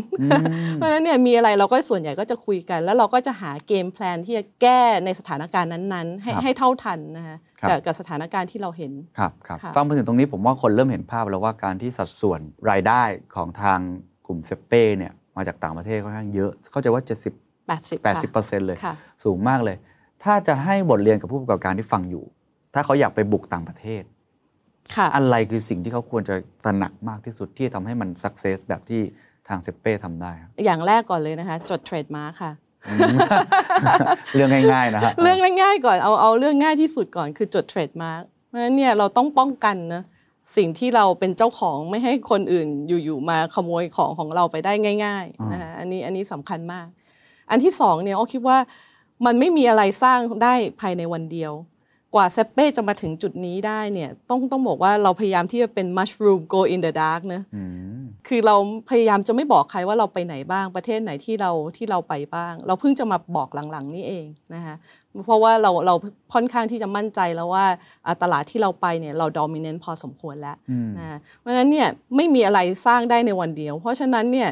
เพราะฉะนั้นเนี่ยมีอะไรเราก็ส่วนใหญ่ก็จะคุยกัน แล้วเราก็จะหา game plan ที่จะแก้ในสถานการณ์นั้นๆ ให้ครับให้เท่าทันนะคะครับกับกับสถานการณ์ที่เราเห็นครับครับค่ะฟังไปถึงตรงนี้ผมว่าคนเริ่มเห็นภาพแล้วว่าการที่สัดส่วนรายได้ของทาง กลุ่มเซเป้เนี่ยมาจากต่างประเทศค่อนข้างเยอะ เข้าใจว่า 70 80ค่ะ80%เลยค่ะสูงมากเลย ถ้าจะให้บทเรียนกับผู้ประกอบการที่ฟังอยู่ ถ้าเขาอยากไปบุกต่างประเทศค่ะอะไรคือสิ่งที่เขาควรจะตระหนักมากที่สุดที่จะทำให้มัน success แบบที่ทางเซเป้ทำได้ครับอย่างแรกก่อนเลยนะคะ จด trademark ค่ะ เรื่องง่ายๆนะฮะเรื่องง่ายๆก่อนเอาเอาเรื่องง่ายที่สุดก่อนคือจด trademark เพราะฉะนั้นเนี่ยเราต้องป้องกันนะ สิ่งที่เราเป็นเจ้าของไม่ให้คนอื่นอยู่ๆมาขโมยของของเราไปได้ง่ายๆนะคะอันนี้อันนี้สำคัญมาก อันที่สองเนี่ยอ้อคิดว่ามันไม่มีอะไรสร้างได้ภายในวันเดียว กว่าเซเป้จะมาถึงจุดนี้ได้เนี่ยต้องต้องบอกว่าเราพยายามที่จะเป็น mushroom go in the dark นะอืมคือเราพยายามจะไม่บอกใครว่าเราไปไหนบ้างประเทศไหนที่เราที่เราไปบ้าง เราเพิ่งจะมาบอกหลังๆนี่เองนะคะเพราะว่าเราเราค่อนข้างที่จะมั่นใจแล้วว่าอ่าตลาดที่เราไปเนี่ยเรา dominant พอสมควรแล้วอืมนะเพราะฉะนั้นเนี่ยไม่มีอะไรสร้างได้ในวันเดียว เพราะฉะนั้นเนี่ย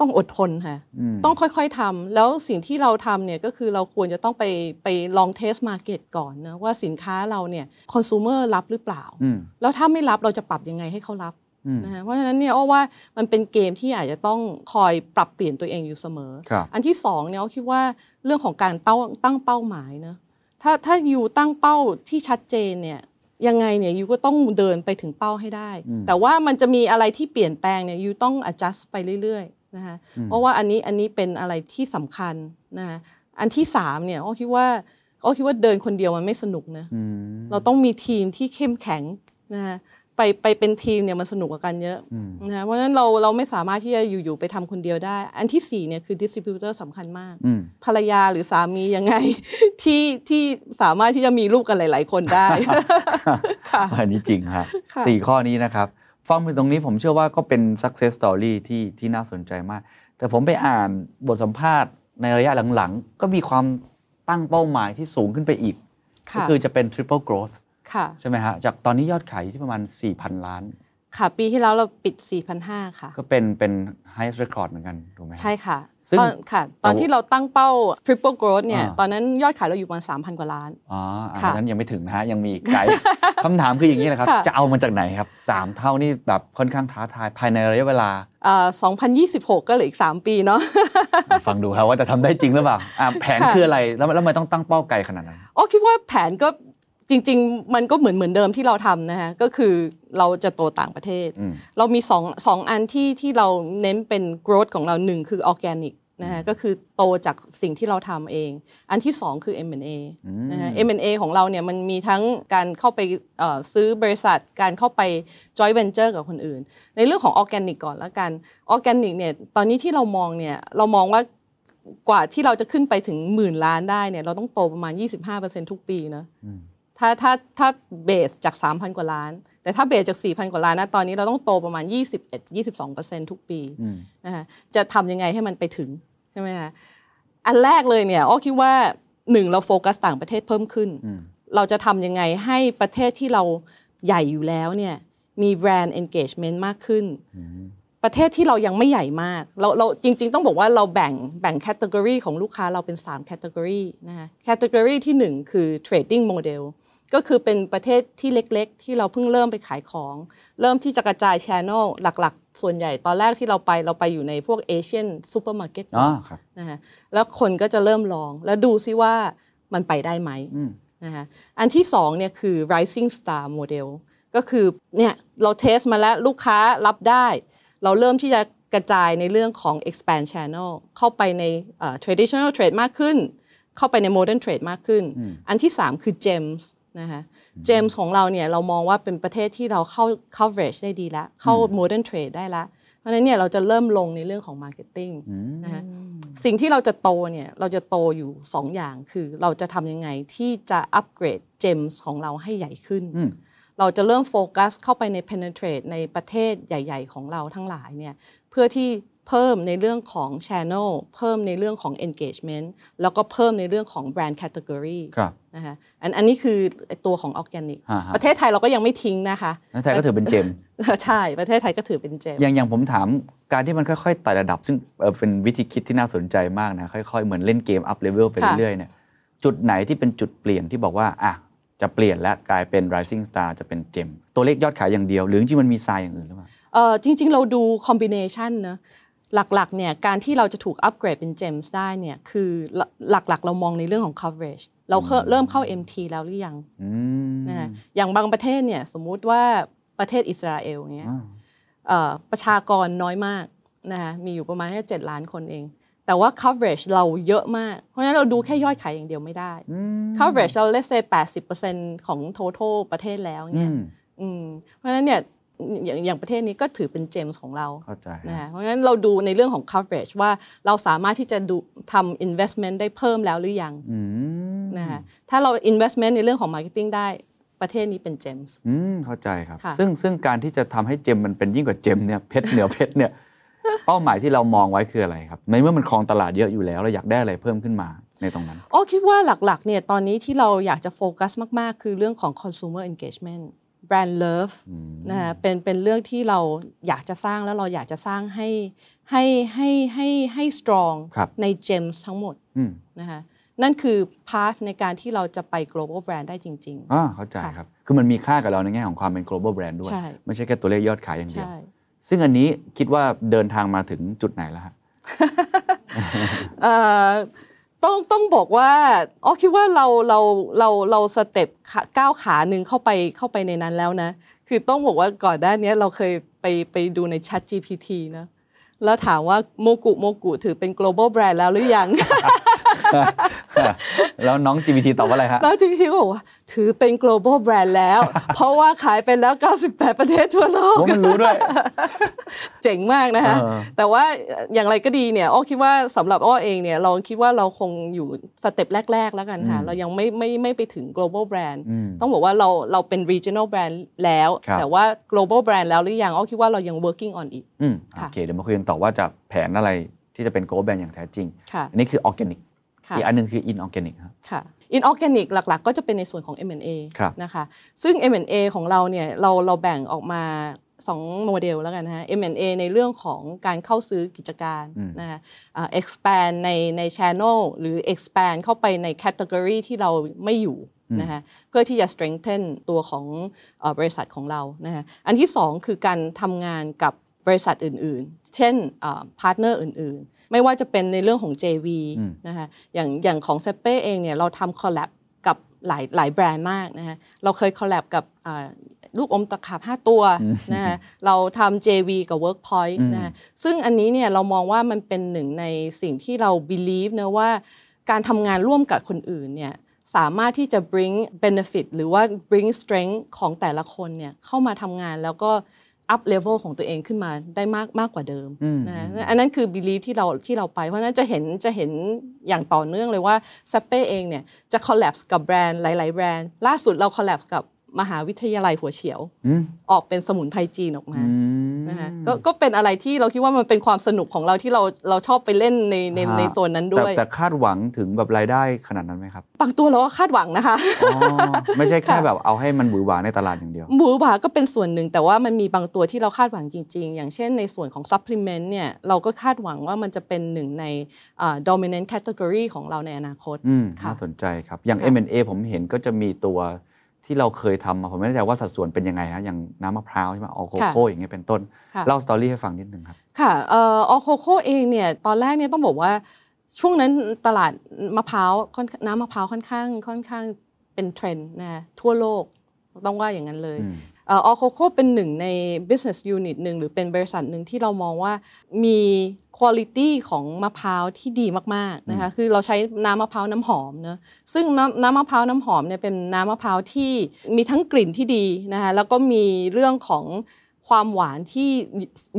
ต้องอดทนค่ะอืมต้องค่อยๆทำแล้วสิ่งที่เราทำเนี่ยก็คือเราควรจะต้องไปไปลองเทสมาเก็ตก่อนนะว่าสินค้าเราเนี่ยคอน sumer รับหรือเปล่าอืมแล้วถ้าไม่รับเราจะปรับยังไงให้เขารับอืมนะคะเพราะฉะนั้นเนี่ยอ้อว่ามันเป็นเกมที่อาจจะต้องคอยปรับเปลี่ยนตัวเองอยู่เสมอครับอันที่สองเนี่ยอ้อคิดว่าเรื่องของการตั้งตั้งเป้าหมายนะถ้าถ้าอยู่ตั้งเป้าที่ชัดเจนเนี่ยยังไงเนี่ยยูก็ต้องเดินไปถึงเป้าให้ได้ แต่ว่ามันจะมีอะไรที่เปลี่ยนแปลงเนี่ยยูต้อง adjust ไปเรื่อยๆ นะคะเพราะว่าอันนี้อันนี้เป็นอะไรที่สำคัญนะคะอันที่สามเนี่ยอ้อคิดว่าอ้อคิดว่าเดินคนเดียวมันไม่สนุกนะอืมเราต้องมีทีมที่เข้มแข็งนะคะไปไปเป็นทีมเนี่ยมันสนุกกว่ากันเยอะนะคะเพราะฉะนั้นเราเราไม่สามารถที่จะอยู่ๆไปทำคนเดียวได้ อันที่สี่เนี่ยคือดิสติบิวเตอร์สำคัญมากอืมภรรยาหรือสามียังไงที่ที่สามารถที่จะมีลูกกันหลาย ๆ คนได้ค่ะอันนี้จริงฮะค่ะสี่ข้อนี้นะครับ ฟังไปตรงนี้ผมเชื่อว่าก็เป็น success story ที่ที่น่าสนใจมาก แต่ผมไปอ่านบทสัมภาษณ์ในระยะหลังๆ ก็มีความตั้งเป้าหมายที่สูงขึ้นไปอีก ก็ค่ะคือจะเป็น triple growth ค่ะใช่ไหมฮะจากตอนนี้ยอดขายอยู่ที่ประมาณ 4,000 ล้าน ค่ะ ปีที่แล้วเราปิด 4,500 ค่ะ ก็เป็นเป็น highest record เหมือนกันถูกไหมฮะใช่ค่ะซึ่งตอนค่ะ ตอนที่เราตั้งเป้า triple growth เนี่ยอ่าตอนนั้นยอดขายเราอยู่ประมาณ 3,000 กว่าล้าน อ๋ออันค่ะนั้นยังไม่ถึงนะฮะ ยังมีอีกไกลคำถามคืออย่างนี้นะครับค่ะจะเอามาจากไหนครับสามเท่านี่แบบค่อนข้างท้าทายภายในระยะเวลาเอ่อ2026 ก็เหลืออีก 3 ปีเนาะฟังดูครับว่าจะทำได้จริงหรือเปล่าอะแผนค่ะคืออะไรแล้วแล้วทำไมต้องตั้งเป้าไกลขนาดนั้นอ๋อคิดว่าแผนก็ จริง ๆ มันก็เหมือนเหมือนเดิมที่เราทำนะคะก็คือเราจะโตต่างประเทศอืมเรามีสองสองอันที่ที่เราเน้นเป็น growth ของเราหนึ่งคือออร์แกนิกนะคะก็คือโตจากสิ่งที่เราทำเอง อันที่สองคือ M&A นะคะ M&A ของเราเนี่ยมันมีทั้งการเข้าไปเอ่อซื้อบริษัท การเข้าไป joint venture กับคนอื่น ในเรื่องของออร์แกนิกก่อนแล้วกันออร์แกนิกเนี่ยตอนนี้ที่เรามองเนี่ยเรามองว่ากว่าที่เราจะขึ้นไปถึงหมื่นล้านได้เนี่ยเราต้องโตประมาณ 25%ทุกปีนะ ถ้าถ้าถ้า base จาก 3,000 กว่าล้าน แต่ถ้า base จาก 4,000 กว่าล้านนะตอนนี้เราต้องโตประมาณ 21-22%ทุกปีนะคะจะทำยังไงให้มันไปถึงใช่ไหมคะอันแรกเลยเนี่ยอ้อคิดว่าหนึ่งเราโฟกัสต่างประเทศเพิ่มขึ้น เราจะทำยังไงให้ประเทศที่เราใหญ่อยู่แล้วเนี่ยมี brand engagement มากขึ้น ประเทศที่เรายังไม่ใหญ่มาก เราเราจริง ๆ ต้องบอกว่าเราแบ่งแบ่ง category ของลูกค้าเราเป็น3 categoryนะคะ category ที่ 1 คือ trading model ก็คือเป็นประเทศที่เล็กๆ ที่เราเพิ่งเริ่มไปขายของ เริ่มที่จะกระจาย channel หลักๆ ส่วนใหญ่ตอนแรกที่เราไปเราไปอยู่ในพวก Asian supermarket อ๋อครับนะคะแล้วคนก็จะเริ่มลองแล้วดูซิว่ามันไปได้ไหมนะคะอันที่สองเนี่ยคือ rising star model ก็คือเนี่ยเรา test มาแล้วลูกค้ารับได้ เราเริ่มที่จะกระจายในเรื่องของ expand channel เข้าไปในเอ่อ traditional trade มากขึ้น เข้าไปใน modern trade มากขึ้น อันที่ 3 คือ gems นะคะ gems ของเราเนี่ยเรามองว่าเป็นประเทศที่เราเข้า coverage ได้ดีแล้ว เข้า modern trade ได้แล้ว เพราะฉะนั้นเนี่ยเราจะเริ่มลงในเรื่องของ marketing นะคะสิ่งที่เราจะโตเนี่ยเราจะโตอยู่ 2 อย่างคือเราจะทำยังไงที่จะอัปเกรด gems ของเราให้ใหญ่ขึ้น เราจะเริ่มโฟกัสเข้าไปใน penetrate ในประเทศใหญ่ ๆ ของเราทั้งหลายเนี่ยเพื่อที่เพิ่มในเรื่องของ channel เพิ่มในเรื่องของ engagement แล้วก็เพิ่มในเรื่องของ brand category ครับนะคะอันอันนี้คือตัวของ organic อ่าฮะ ประเทศไทยเราก็ยังไม่ทิ้งนะคะนั่นไทยก็ถือเป็นเจมใช่ ประเทศไทยก็ถือเป็นเจม อย่างอย่างผมถามการที่มันค่อยๆไต่ระดับ ซึ่งเอ่อเป็นวิธีคิดที่น่าสนใจมากนะ ค่อยๆ เหมือนเล่นเกมอัพเลเวลไปค่ะ เรื่อยๆเนี่ยจุดไหนที่เป็นจุดเปลี่ยนที่บอกว่าอะจะเปลี่ยนและกลายเป็น rising star จะเป็นเจมตัวเลขยอดขายอย่างเดียว หรือจริงๆมันมีทรายอย่างอื่นหรือเปล่า เออจริงๆ เราดู combination นะ หลักๆเนี่ยการที่เราจะถูกอัปเกรดเป็น gems ได้เนี่ยคือหลักๆ เรามองในเรื่องของ coverage เราเคเริ่มเข้า MT แล้วหรือยังอืมนะฮะอย่างบางประเทศเนี่ยสมมุติว่าประเทศอิสราเอลเนี้ยอ่าเอ่อประชากรน้อยมากนะคะมีอยู่ประมาณแค่7ล้านคนเอง แต่ว่า coverage เราเยอะมาก เพราะฉะนั้นเราดูแค่ยอดขายอย่างเดียวไม่ได้ coverage เรา let's say 80%ของ total ประเทศแล้วเนี่ยอืมอืมเพราะฉะนั้นเนี่ย อย่างอย่างประเทศนี้ก็ถือเป็นเจมส์ของเราเข้าใจนะคะเพราะฉะนั้นเราดูในเรื่องของ coverage ว่าเราสามารถที่จะดูทำ investment ได้เพิ่มแล้วหรือยังอืมนะคะถ้าเรา investment ในเรื่องของ marketing ได้ประเทศนี้เป็นเจมส์อืมเข้าใจครับค่ะซึ่งซึ่งการที่จะทำให้เจมมันเป็นยิ่งกว่าเจมเนี่ยเพชรเหนือเพชรเนี่ยเป้าหมายที่เรามองไว้คืออะไรครับ ในเมื่อมันครองตลาดเยอะอยู่แล้ว เราอยากได้อะไรเพิ่มขึ้นมาในตรงนั้นอ้อคิดว่าหลักๆเนี่ยตอนนี้ที่เราอยากจะโฟกัสมาก ๆ คือเรื่องของ consumer engagement brand love นะคะเป็นเป็นเรื่องที่เราอยากจะสร้างแล้วเราอยากจะสร้างให้ให้ให้ให้ให้ strong ครับใน gems ทั้งหมดอืมนะคะนั่นคือ path ในการที่เราจะไป global brand ได้จริงอ่าเข้าใจค่ะครับ คือมันมีค่ากับเราในแง่ของความเป็น global brand ด้วยใช่ไม่ใช่แค่ตัวเลขยอดขายอย่างๆเดียวใช่ซึ่งอันนี้คิดว่าเดินทางมาถึงจุดไหนแล้วฮะเอ่อ ต้องต้องบอกว่าอ๋อคิดว่าเราเราเราเราสเต็ปก้าวขาหนึ่งเข้าไปเข้าไปในนั้นแล้วนะ คือต้องบอกว่าก่อนด้านี้เราเคยไปไปดูใน Chat GPT นะแล้วถามว่าโมกุโมกุถือเป็น global brand แล้วหรือยัง แล้วน้อง GPT ตอบว่าอะไรฮะแล้ว GPT ก็บอกว่า ถือเป็น global brand แล้ว เพราะว่าขายไปแล้ว 98 ประเทศทั่วโลกว่ามันรู้ด้วย เจ๋งมากนะคะเออแต่ว่าอย่างไรก็ดีเนี่ยอ้อคิดว่าสำหรับอ้อเองเนี่ยเราคิดว่าเราคงอยู่สเต็ปแรก ๆ แล้วกันค่ะ เรายังไม่ไม่ไม่ไปถึง global brand อืมต้องบอกว่าเราเราเป็น regional brand แล้วครับแต่ว่า global brand แล้วหรือยังอ้อคิดว่าเรายัง working on อีกอืมค่ะโอเคเดี๋ยวมาคุยกันต่อว่าจะแผนอะไรที่จะเป็น global brand อย่างแท้จริงค่ะอันนี้คือ organic ค่ะ อีกอันหนึงคือ inorganic ครับค่ะ inorganic หลักๆ ก็จะเป็นในส่วนของ M&A ครับนะคะซึ่ง M&A ของเราเนี่ยเราเราแบ่งออกมา2โมเดลแล้วกันนะฮะ M&A ในเรื่องของการเข้าซื้อกิจการนะคะอ่า expand ในใน channel หรือ expand เข้าไปใน category ที่เราไม่อยู่นะคะเพื่อที่จะ strengthen ตัวของเออบริษัทของเรานะคะอันที่2คือการทำงานกับ บริษัทอื่นๆ เช่นpartner อื่นๆ ไม่ว่าจะเป็นในเรื่องของ JV นะคะอย่างอย่างของเซ็ปเป้เองเนี่ยเราทำ collab กับหลายหลายแบรนด์มากนะคะเราเคย collab กับอ่าลูกอมตะขาบ5ตัวนะคะเราทำ JV กับ Workpoint นะคะซึ่งอันนี้เนี่ยเรามองว่ามันเป็นหนึ่งในสิ่งที่เรา believe นะว่าการทำงานร่วมกับคนอื่นเนี่ยสามารถที่จะ bring benefit หรือว่า bring strength ของแต่ละคนเนี่ยเข้ามาทำงานแล้วก็ up level ของตัวเองขึ้นมาได้มากมากกว่าเดิมนะอันนั้นคือ belief ที่เราที่เราไปเพราะฉะนั้นจะเห็นจะเห็นอย่างต่อเนื่องเลยว่า s a p เป้เองเนี่ยจะ collapse กับแบรนด์หลาย ๆ แบรนด์ ล่าสุดเรา collapse กับ มหาวิทยาลัยหัวเฉียว ออกเป็นสมุนไพรจีนออกมานะคะก็ก็เป็นอะไรที่เราคิดว่ามันเป็นความสนุกของเราที่เราเราชอบไปเล่นในในฮะในโซนนั้นด้วยแต่แต่คาดหวังถึงแบบรายได้ขนาดนั้นไหมครับบางตัวเราก็คาดหวังนะคะอ๋อไม่ใช่แค่ค่ะแบบเอาให้มันหวือหวาในตลาดอย่างเดียวหมูหวาก็เป็นส่วนหนึ่ง แต่ว่ามันมีบางตัวที่เราคาดหวังจริง ๆ อย่างเช่นในส่วนของ supplement เนี่ยเราก็คาดหวังว่ามันจะเป็นหนึ่งในอ่า dominant category ของเราในอนาคตอืมค่ะน่าสนใจครับอย่างค่ะ M&A ผมเห็นก็จะมีตัว ที่เราเคยทำมาผมไม่แน่ใจว่าสัดส่วนเป็นยังไงฮะอย่างน้ำมะพร้าวใช่ไหมออโคโค่อย่างเงี้ยเป็นต้นค่ะเล่าสตอรี่ให้ฟังนิดนึงครับ ค่ะเอ่ออโคโคเองเนี่ยตอนแรกเนี่ยต้องบอกว่าช่วงนั้นตลาดมะพร้าวค่อนน้ำมะพร้าวค่อนข้างค่อนข้างเป็นเทรนด์นะทั่วโลกต้องว่าอย่างนั้นเลยอืมเออโคโคเป็นหนึ่งใน business unit หนึ่งหรือเป็นบริษัทหนึ่งที่เรามองว่ามี quality ของมะพร้าวที่ดีมากๆนะคะคือเราใช้น้ำมะพร้าวน้ำหอมเนอะซึ่งน้ำน้ำมะพร้าวน้ำหอมเนี่ยเป็นน้ำมะพร้าวที่มีทั้งกลิ่นที่ดีนะคะแล้วก็มีเรื่องของความหวานที่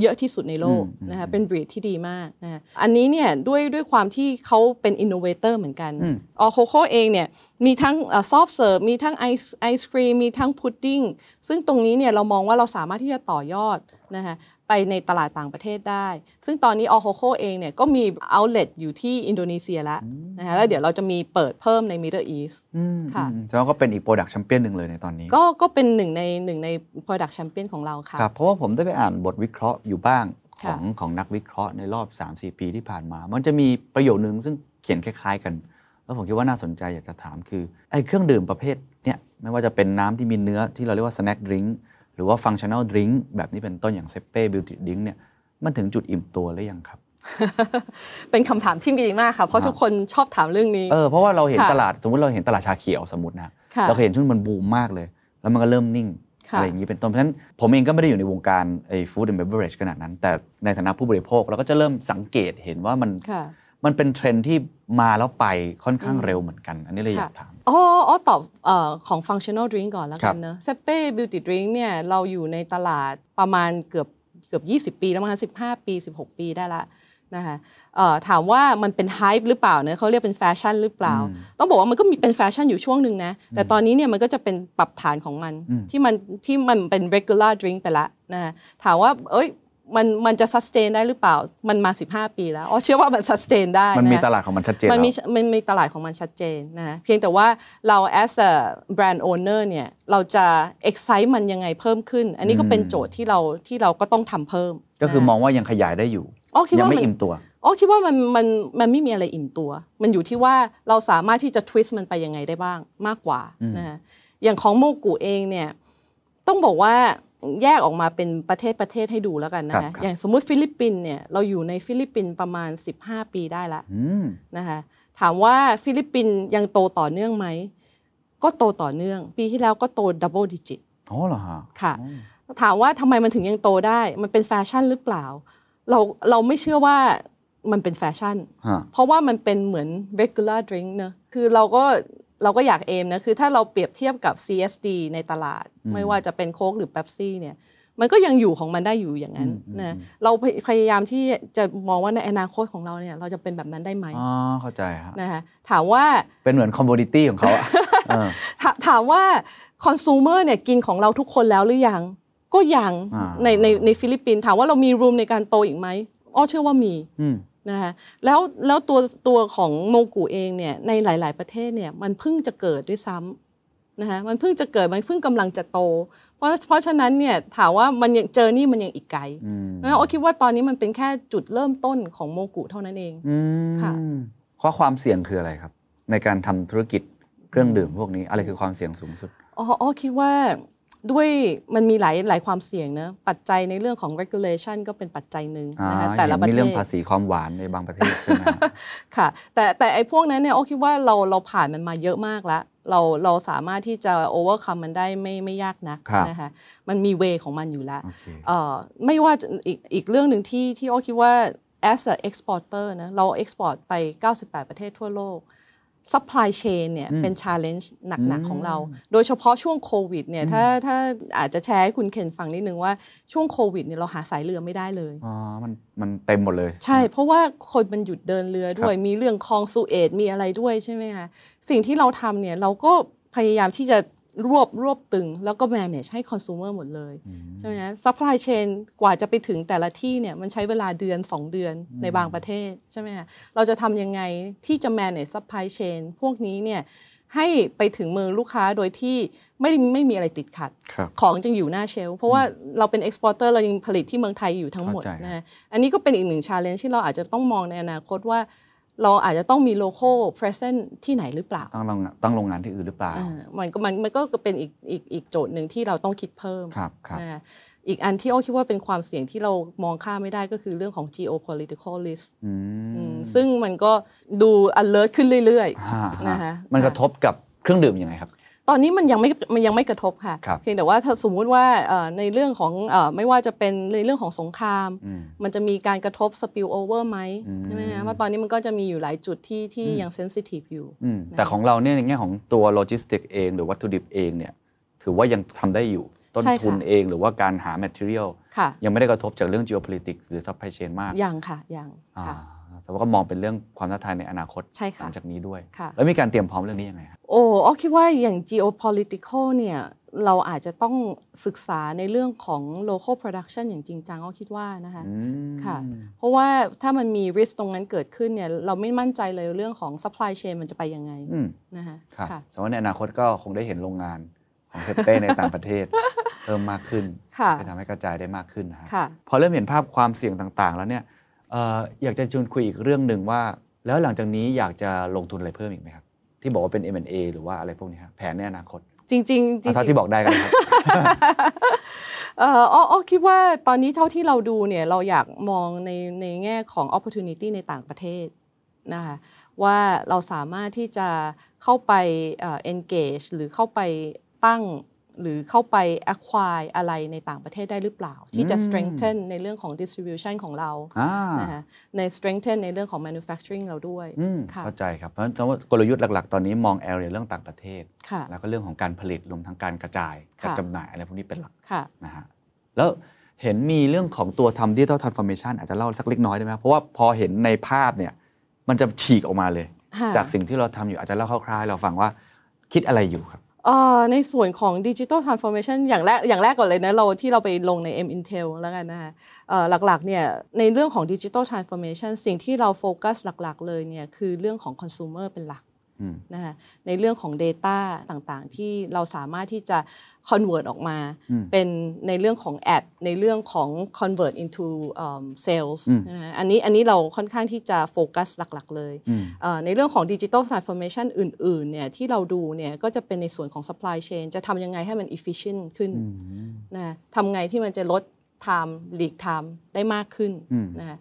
เยอะที่สุดในโลกอืมนะคะเป็นบรีดที่ดีมากนะคะอันนี้เนี่ยด้วยด้วยความที่เขาเป็น innovator เหมือนกันอืม All Coco เองเนี่ยมีทั้ง soft serve มีทั้งไอศไอศครีมมีทั้งพุดดิ้งซึ่งตรงนี้เนี่ยเรามองว่าเราสามารถที่จะต่อยอดนะคะ ไปในตลาดต่างประเทศได้ ซึ่งตอนนี้ All Coco เองเนี่ยก็มี outlet อยู่ที่อินโดนีเซียแล้วนะคะแล้วเดี๋ยวเราจะมีเปิดเพิ่มใน Middle East อืมค่ะอืมแสดงว่าก็เป็นอีก product champion หนึ่งเลยในตอนนี้ ก็ก็เป็นหนึ่งในหนึ่งใน product champion ของเราค่ะครับเพราะว่าผมได้ไปอ่านบทวิเคราะห์อยู่บ้างขค่ะองของนักวิเคราะห์ในรอบ 3-4 ปีที่ผ่านมา มันจะมีประโยคนึงซึ่งเขียนคล้าย ๆ กัน แล้วผมคิดว่าน่าสนใจอยากจะถามคือไอ้เครื่องดื่มประเภทเนี่ยไม่ว่าจะเป็นน้ำที่มีเนื้อที่เราเรียกว่า snack drink หรือว่า functional drink แบบนี้เป็นต้นอย่างเซเป้บิวตี้ดิงเนี่ยมันถึงจุดอิ่มตัวหรือยังครับ เป็นคำถามที่ดีมากค่ะเพราะครับทุกคนชอบถามเรื่องนี้เออเพราะว่าเราเห็นค่ะตลาดสมมติเราเห็นตลาดชาเขียวสมมตินะค่ะเราเคยเห็นช่วงมันบูมมากเลย แล้วมันก็เริ่มนิ่งค่ะอะไรอย่างนี้เป็นต้นเพราะฉะนั้นผมเองก็ไม่ได้อยู่ในวงการไอ้ food and beverage ขนาดนั้น แต่ในฐานะผู้บริโภคเราก็จะเริ่มสังเกตเห็นว่ามันค่ะมันเป็นเทรนด์ที่มาแล้วไปค่อนข้างเร็วเหมือนกัน อันนี้เลยอยากถาม อ๋ออ๋อตอบเอ่อของ functional drink ก่อนแล้วครักับนเนอะเซเป้ beauty drink เนี่ยเราอยู่ในตลาดประมาณเกือบเกือบ 20 ปีแล้วมั้งคะ15 ปี 16 ปีได้ละนะคะเอ่อถามว่ามันเป็น hype หรือเปล่าเนะเขาเรียกเป็นแฟชั่นหรือเปล่า ต้องบอกว่ามันก็มีเป็นแฟชั่นอยู่ช่วงหนึ่งนะ แต่ตอนนี้เนี่ยมันก็จะเป็นปรับฐานของมันที่มันที่มันเป็น regular drink ไปละนะคะถามว่าเอ้ย มันมันจะ sustain ได้หรือเปล่า มันมา 15 ปีแล้วอ๋อเชื่อว่ามัน sustain ได้มันมีะตลาดของมันชัดเจนมันมีแล้วมันมีตลาดของมันชัดเจนนะฮะเพียงแต่ว่าเรา as a brand owner เนี่ยเราจะ excite มันยังไงเพิ่มขึ้น อันนี้ก็เป็นโจทย์ที่เราที่เราก็ต้องทำเพิ่ม ก็คือนะมองว่ายังขยายได้อยู่อ๋อคิดยังว่าไม่มันอิ่มตัวอ๋อคิดว่ามันมันมันไม่มีอะไรอิ่มตัว มันอยู่ที่ว่าเราสามารถที่จะ twist มันไปยังไงได้บ้างมากกว่านะฮะอย่างของโมกุเองเนี่ยต้องบอกว่า แยกออกมาเป็นประเทศประเทศให้ดูแล้วกันนะครับค่ะครับอย่างสมมุติฟิลิปปินส์เนี่ยเราอยู่ในฟิลิปปินส์ประมาณ 15 ปีได้ละอืมนะคะถามว่าฟิลิปปินส์ยังโตต่อเนื่องไหม ก็โตต่อเนื่อง ปีที่แล้วก็โต double digitอ๋อเหรอฮะค่ะ ถามว่าทำไมมันถึงยังโตได้ มันเป็นแฟชั่นหรือเปล่า เราเราไม่เชื่อว่ามันเป็นแฟชั่นฮะเพราะว่ามันเป็นเหมือน regular drink เนอะคือเราก็ เราก็อยาก aim นะคือถ้าเราเปรียบเทียบกับ CSD ในตลาด ไม่ว่าจะเป็นโค้กหรือเ e ปซี่เนี่ยมันก็ยังอยู่ของมันได้อยู่อย่างนั้นนะเราพยพยายามที่จะมองว่าในอนาคตของเราเนี่ยเราจะเป็นแบบนั้นได้ไหมอ๋อเข้าใจฮะนะคะถามว่าเป็นเหมือน community ของเขาอะเออถาถามว่าคอน sumer เนี่ยกินของเราทุกคนแล้วหรือยังก็ยังอ่าในในในฟิลิปปินส์ถามว่าเรามี room ในการโตอีกไหมอ้อเชื่อว่ามีอืม นะคะแล้วแล้วตัวตัวของโมกุเองเนี่ยในหลาย ๆ ประเทศเนี่ยมันเพิ่งจะเกิดด้วยซ้ำนะคะมันเพิ่งจะเกิดมันเพิ่งกำลังจะโต เพราะเพราะฉะนั้นเนี่ยถามว่ามันยังเจอนี่มันยังอีกไกลอืมนะอ้อคิดว่าตอนนี้มันเป็นแค่จุดเริ่มต้นของโมกุเท่านั้นเองอืมค่ะข้อความเสี่ยงคืออะไรครับ ในการทำธุรกิจเครื่องดื่มพวกนี้อะไรคือความเสี่ยงสูงสุดอ๋ออ๋อคิดว่า ด้วยมันมีหลายหลายความเสี่ยงนะปัจจัยในเรื่องของ regulation ก็เป็นปัจจัยหนึ่งอ่านะคะแต่ละประมีเทเรื่องศภาษีความหวานในบางประเทศใช่ไหมฮะค่ะ แต่แต่ไอ้พวกนั้นเนี่ยโอ้คิดว่าเราเราผ่านมันมาเยอะมากแล้ว เราเราสามารถที่จะ overcome มันได้ไม่ไม่ยากนักครับนะคะมันมีเวของมันอยู่แล้วโอเคเอ่อไม่ว่าจะอีกอีกเรื่องหนึ่งที่ที่โอ้คิดว่า as a exporter นะเรา export ไป 98 ประเทศทั่วโลก supply chain เนี่ยเป็น challenge หนัก ๆ ของเรา โดยเฉพาะช่วงโควิดเนี่ยถ้าถ้าอาจจะแชร์ให้คุณเคนฟังนิดนึงว่าช่วงโควิดเนี่ยเราหาสายเรือไม่ได้เลยอ๋อมันมันเต็มหมดเลย ใช่ เพราะว่าคนมันหยุดเดินเรือด้วยมีเรื่องคลองสุเอตมีอะไรด้วยใช่ไหมคะสิ่งที่เราทำเนี่ยเราก็พยายามที่จะ รวบรวบตึงแล้วก็ manage ให้ consumer หมดเลยใช่ไหมฮะ supply chain กว่าจะไปถึงแต่ละที่เนี่ยมันใช้เวลาเดือน 2 เดือนในบางประเทศใช่ไหมคะเราจะทำยังไงที่จะ manage supply chain พวกนี้เนี่ยให้ไปถึงมือลูกค้าโดยที่ไม่ได้ไม่มีอะไรติดขัดครับของจึงอยู่หน้าเชลฟ์เพราะว่าเราเป็น exporter เรายังผลิตที่เมืองไทยอยู่ทั้งหมดเข้าใจนะฮะอันนี้ก็เป็นอีกหนึ่ง challenge ที่เราอาจจะต้องมองในอนาคตว่า เราอาจจะต้องมี local present ที่ไหนหรือเปล่าตั้งโรงงานตั้งโรงงานที่อื่นหรือเปล่าอ่า มันก็มันมันก็เป็นอีกอีกอีกโจทย์หนึ่งที่เราต้องคิดเพิ่มครับครับนะฮะอีกอันที่โอ้คิดว่าเป็นความเสี่ยงที่เรามองข้ามไม่ได้ก็คือเรื่องของ geopolitical risk อืมอืมซึ่งมันก็ดู alert ขึ้นเรื่อยฮะๆนะคะมันกระทบกับเครื่องดื่มยังไงครับ ตอนนี้มันยังไม่มันยังไม่กระทบค่ะครับเพียงแต่ว่าถ้าสมมุติว่าเอ่อในเรื่องของเอ่อไม่ว่าจะเป็นในเรื่องของสงครามอืมมันจะมีการกระทบ spill over ไหมอืมใช่ไหมคะว่าตอนนี้มันก็จะมีอยู่หลายจุดที่ที่ยัง sensitive อยู่อืมแต่ของเราเนี่ยในแง่ของตัวโลจิสติกเอง หรือวัตถุดิบเองเนี่ยถือว่ายังทำได้อยู่ต้นใช่ค่ะทุนเองหรือว่าการหา material ค่ะยังไม่ได้กระทบจากเรื่อง geopolitics หรือ supply chain มากยังค่ะยังอ่าค่ะ แต่ว่าก็มองเป็นเรื่องความท้าทายในอนาคตใช่ค่ะหลังจากนี้ด้วยค่ะแล้วมีการเตรียมพร้อมเรื่องนี้ยังไงครับโอ้อ้อคิดว่าอย่าง geopolitical เนี่ยเราอาจจะต้องศึกษาในเรื่องของ local production อย่างจริงจังอ้อคิดว่านะคะอืมค่ะ เพราะว่าถ้ามันมี risk ตรงนั้นเกิดขึ้นเนี่ยเราไม่มั่นใจเลยเรื่องของ supply chain มันจะไปยังไงอืมนะคะครับค่ะสมมติในอนาคตก็คงได้เห็นโรงงานของเทปเป้ในต่างประเทศเพิ่มมากขึ้นค่ะจะทำให้กระจายได้มากขึ้นนะฮะค่ะพอเริ่มเห็นภาพความเสี่ยงต่างๆ แล้วเนี่ยเอ่ออยากจะชวนคุยอีกเรื่องหนึ่งว่า แล้วหลังจากนี้อยากจะลงทุนอะไรเพิ่มอีกไหมครับ ที่บอกว่าเป็น M&A หรือว่าอะไรพวกนี้ครับแผนในอนาคต จริงๆจริงเอาเท่าที่บอกได้กันครับ เอ่ออ้ออ้อคิดว่าตอนนี้เท่าที่เราดูเนี่ยเราอยากมองในในแง่ของ opportunity ในต่างประเทศนะคะว่าเราสามารถที่จะเข้าไปเอ่อ engage หรือเข้าไปตั้ง หรือเข้าไป acquire อะไรในต่างประเทศได้หรือเปล่า ที่จะอืม strengthen ในเรื่องของ distribution ของเราอ่านะคะใน strengthen ในเรื่องของ manufacturing เราด้วยอืมค่ะเข้าใจครับ เพราะฉะนั้นกลยุทธ์หลัก ๆ ตอนนี้มอง area เรื่องต่างประเทศค่ะแล้วก็เรื่องของการผลิตรวมทั้งการกระจายค่ะการจำหน่ายอะไรพวกนี้เป็นหลักค่ะนะฮะแล้วเห็นมีเรื่องของตัวทำ digital transformation อาจจะเล่าสักเล็กน้อยได้ไหมเพราะว่าพอเห็นในภาพเนี่ยมันจะฉีกออกมาเลยค่ะจากสิ่งที่เราทำอยู่อาจจะเล่าคร่าวๆให้เราฟังว่าคิดอะไรอยู่ครับเอ่อ ในส่วนของ digital transformation อย่างแรกอย่างแรกก่อนเลยนะเราที่เราไปลงใน M Intel แล้วกันนะคะหลักๆเนี่ยในเรื่องของ digital transformation สิ่งที่เราโฟกัสหลักๆเลยเนี่ยคือเรื่องของคอน sumer เป็นหลัก นะคะในเรื่องของ Data ต่างๆ ที่เราสามารถที่จะ convert ออกมาอืมเป็นในเรื่องของ ad ในเรื่องของ convert into um, sales อืมนะคะอันนี้อันนี้เราค่อนข้างที่จะโฟกัสหลักๆ เลยอืมเอ่อในเรื่องของ Digital Transformation อื่นๆเนี่ยที่เราดูเนี่ยก็จะเป็นในส่วนของ supply chain จะทำยังไงให้มัน efficient ขึ้นนะทำไงที่มันจะลด time lead time ได้มากขึ้นอืมนะคะ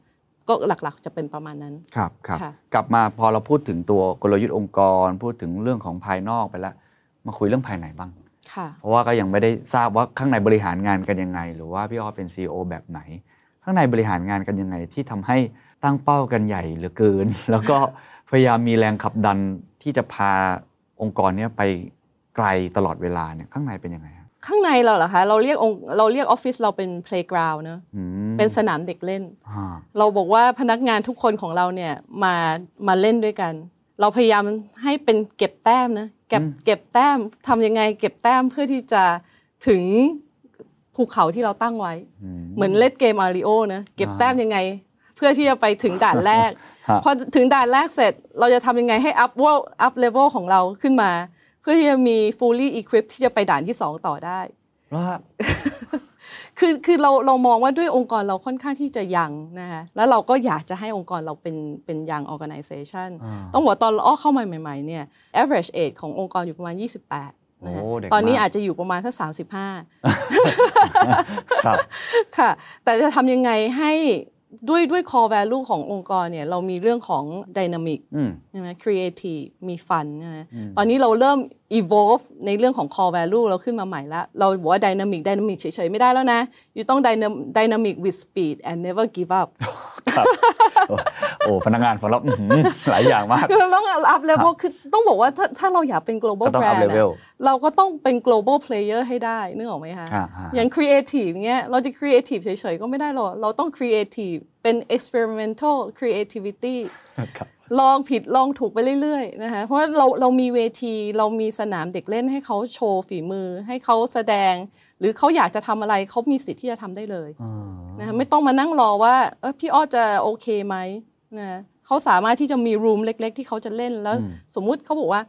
ก็หลักๆ จะเป็นประมาณนั้น ครับครับค่ะกลับมาพอเราพูดถึงตัวกลยุทธ์องค์กร พูดถึงเรื่องของภายนอกไปแล้ว มาคุยเรื่องภายในบ้างค่ะเพราะว่าก็ยังไม่ได้ทราบว่าข้างในบริหารงานกันยังไง หรือว่าพี่อ้อเป็น CEO แบบไหน ข้างในบริหารงานกันยังไงที่ทำให้ตั้งเป้ากันใหญ่เหลือเกิน แล้วก็พยายามมีแรงขับดันที่จะพาองค์กรเนี้ยไปไกลตลอดเวลาเนี่ยข้างในเป็นยังไงครับ ข้างในเราเหรอคะเราเรียกองค์เราเรียกออฟฟิศเราเป็น playground เนอะอืมเป็นสนามเด็กเล่นอ่าเราบอกว่าพนักงานทุกคนของเราเนี่ยมามาเล่นด้วยกัน เราพยายามให้เป็นเก็บแต้มนะเก็บเก็บแต้มทำยังไง เก็บแต้มเพื่อที่จะถึงภูเขาที่เราตั้งไว้ เหมือนเล่นเกมอาริโอนะเก็บแต้มยังไง เพื่อที่จะไปถึงด่านแรกฮะพอถึงด่านแรกเสร็จ เราจะทำยังไงให้อัพว่าอัพเลเวลของเราขึ้นมา เพื่อที่จะมี fully equipped ที่จะไปด่านที่ 2 ต่อได้แล้วฮะคือคือเราเรามองว่าด้วยองค์กรเราค่อนข้างที่จะยังนะคะแล้วเราก็อยากจะให้องค์กรเราเป็นเป็นยัง organization อ่าต้องบอกว่าตอนเราอ้อเข้ามาใหม่ๆเนี่ย average age ขององค์กรอยู่ประมาณ 28นะคะโอ้เด็กตอนนี้มากอาจจะอยู่ประมาณสัก35ครับค่ะ แต่จะทำยังไงให้ ด้วยด้วย core value ขององค์กรเนี่ยเรามีเรื่องของ dynamic อืมใช่ไหม creative มี fun ใช่ไหมตอนนี้เราเริ่ม evolve ในเรื่องของ core value เราขึ้นมาใหม่แล้วเราบอกว่า dynamic dynamic เฉยๆ ไม่ได้แล้วนะอยู่ต้อง dynam- dynamic with speed and never give up ครับโอ้โอ้พนักงานของเราอื้อหือหลายอย่างมากคือเราต้อง up level คือต้องบอกว่าถ้าถ้าเราอยากเป็น global ก็ต้อง up brand อะ level เราก็ต้องเป็น global player ให้ได้นึกออกไหมคะอ่าฮะอย่าง creative เงี้ยเราจะ creative เฉยๆก็ไม่ได้หรอกเราต้อง creative เป็น experimental creativity ครับลองผิดลองถูกไปเรื่อยๆนะคะเพราะว่าเราเรามีเวทีเรามีสนามเด็กเล่นให้เขาโชว์ฝีมือ ให้เขาแสดง หรือเขาอยากจะทำอะไรเขามีสิทธิ์ที่จะทำได้เลยนะคะไม่ต้องมานั่งรอว่าเออพี่อ้อจะโอเคไหมนะเขาสามารถที่จะมีรูมเล็ก ๆ ที่เขาจะเล่นแล้วสมมุติเขาบอกว่า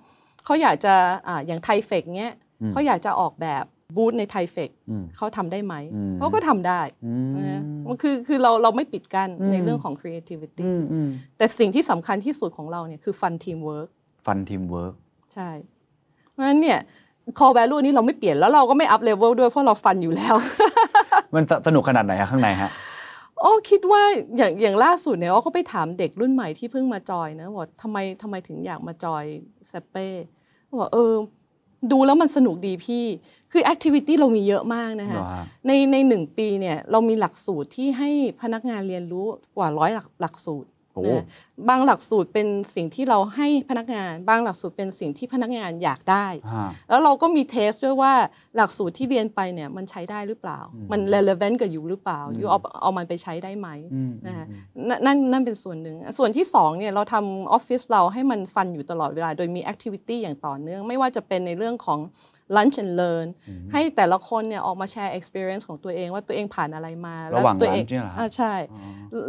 เขาอยากจะอ่าอย่าง Thaifex เนี้ยเขาอยากจะออกแบบบูธใน Thaifex อืมเขาทำได้ไหมอืมเขาก็ทำได้อืมนะมันคือคือเราเราไม่ปิดกั้นในเรื่องของ creativity อืมอืมแต่สิ่งที่สำคัญที่สุดของเราเนี่ยคือ fun teamwork fun teamworkใช่เพราะฉะนั้นเนี่ย core value นี้เราไม่เปลี่ยนแล้วเราก็ไม่ up level ด้วยเพราะเรา fun อยู่แล้ว มันสนุกขนาดไหนฮะข้างในฮะโอ้คิดว่าอย่างอย่างล่าสุดเนี่ยอ้อก็ไปถามเด็กรุ่นใหม่ที่เพิ่งมาจอยนะบอกทำไมทำไมถึงอยากมาจอยเซเป้บอกเออดูแล้วมันสนุกดีพี่คือแอคทิวิตี้เรามีเยอะมากนะคะเหรอฮะในในหนึ่งปีเนี่ยเรามีหลักสูตรที่ให้พนักงานเรียนรู้กว่าร้อยหลักหลักสูตรโอ้นะ บางหลักสูตรเป็นสิ่งที่เราให้พนักงาน บางหลักสูตรเป็นสิ่งที่พนักงานอยากได้ฮะแล้วเราก็มีเทสด้วยว่าหลักสูตรที่เรียนไปเนี่ยมันใช้ได้หรือเปล่า มัน relevant กับอยู่หรือเปล่าอยู่เอาเอามันไปใช้ได้ไหมอืมนะคะนั่นนั่นนั่นเป็นส่วนหนึ่ง ส่วนที่สองเนี่ยเราทำออฟฟิศเราให้มันฟันอยู่ตลอดเวลา โดยมี activity อย่างต่อเนื่อง ไม่ว่าจะเป็นในเรื่องของ lunch and learn ให้แต่ละคนเนี่ยออกมาแชร์ experience ของตัวเองว่าตัวเองผ่านอะไรมาระหว่างตัวเอง lunch เนี่ยเหรอฮะอ่าใช่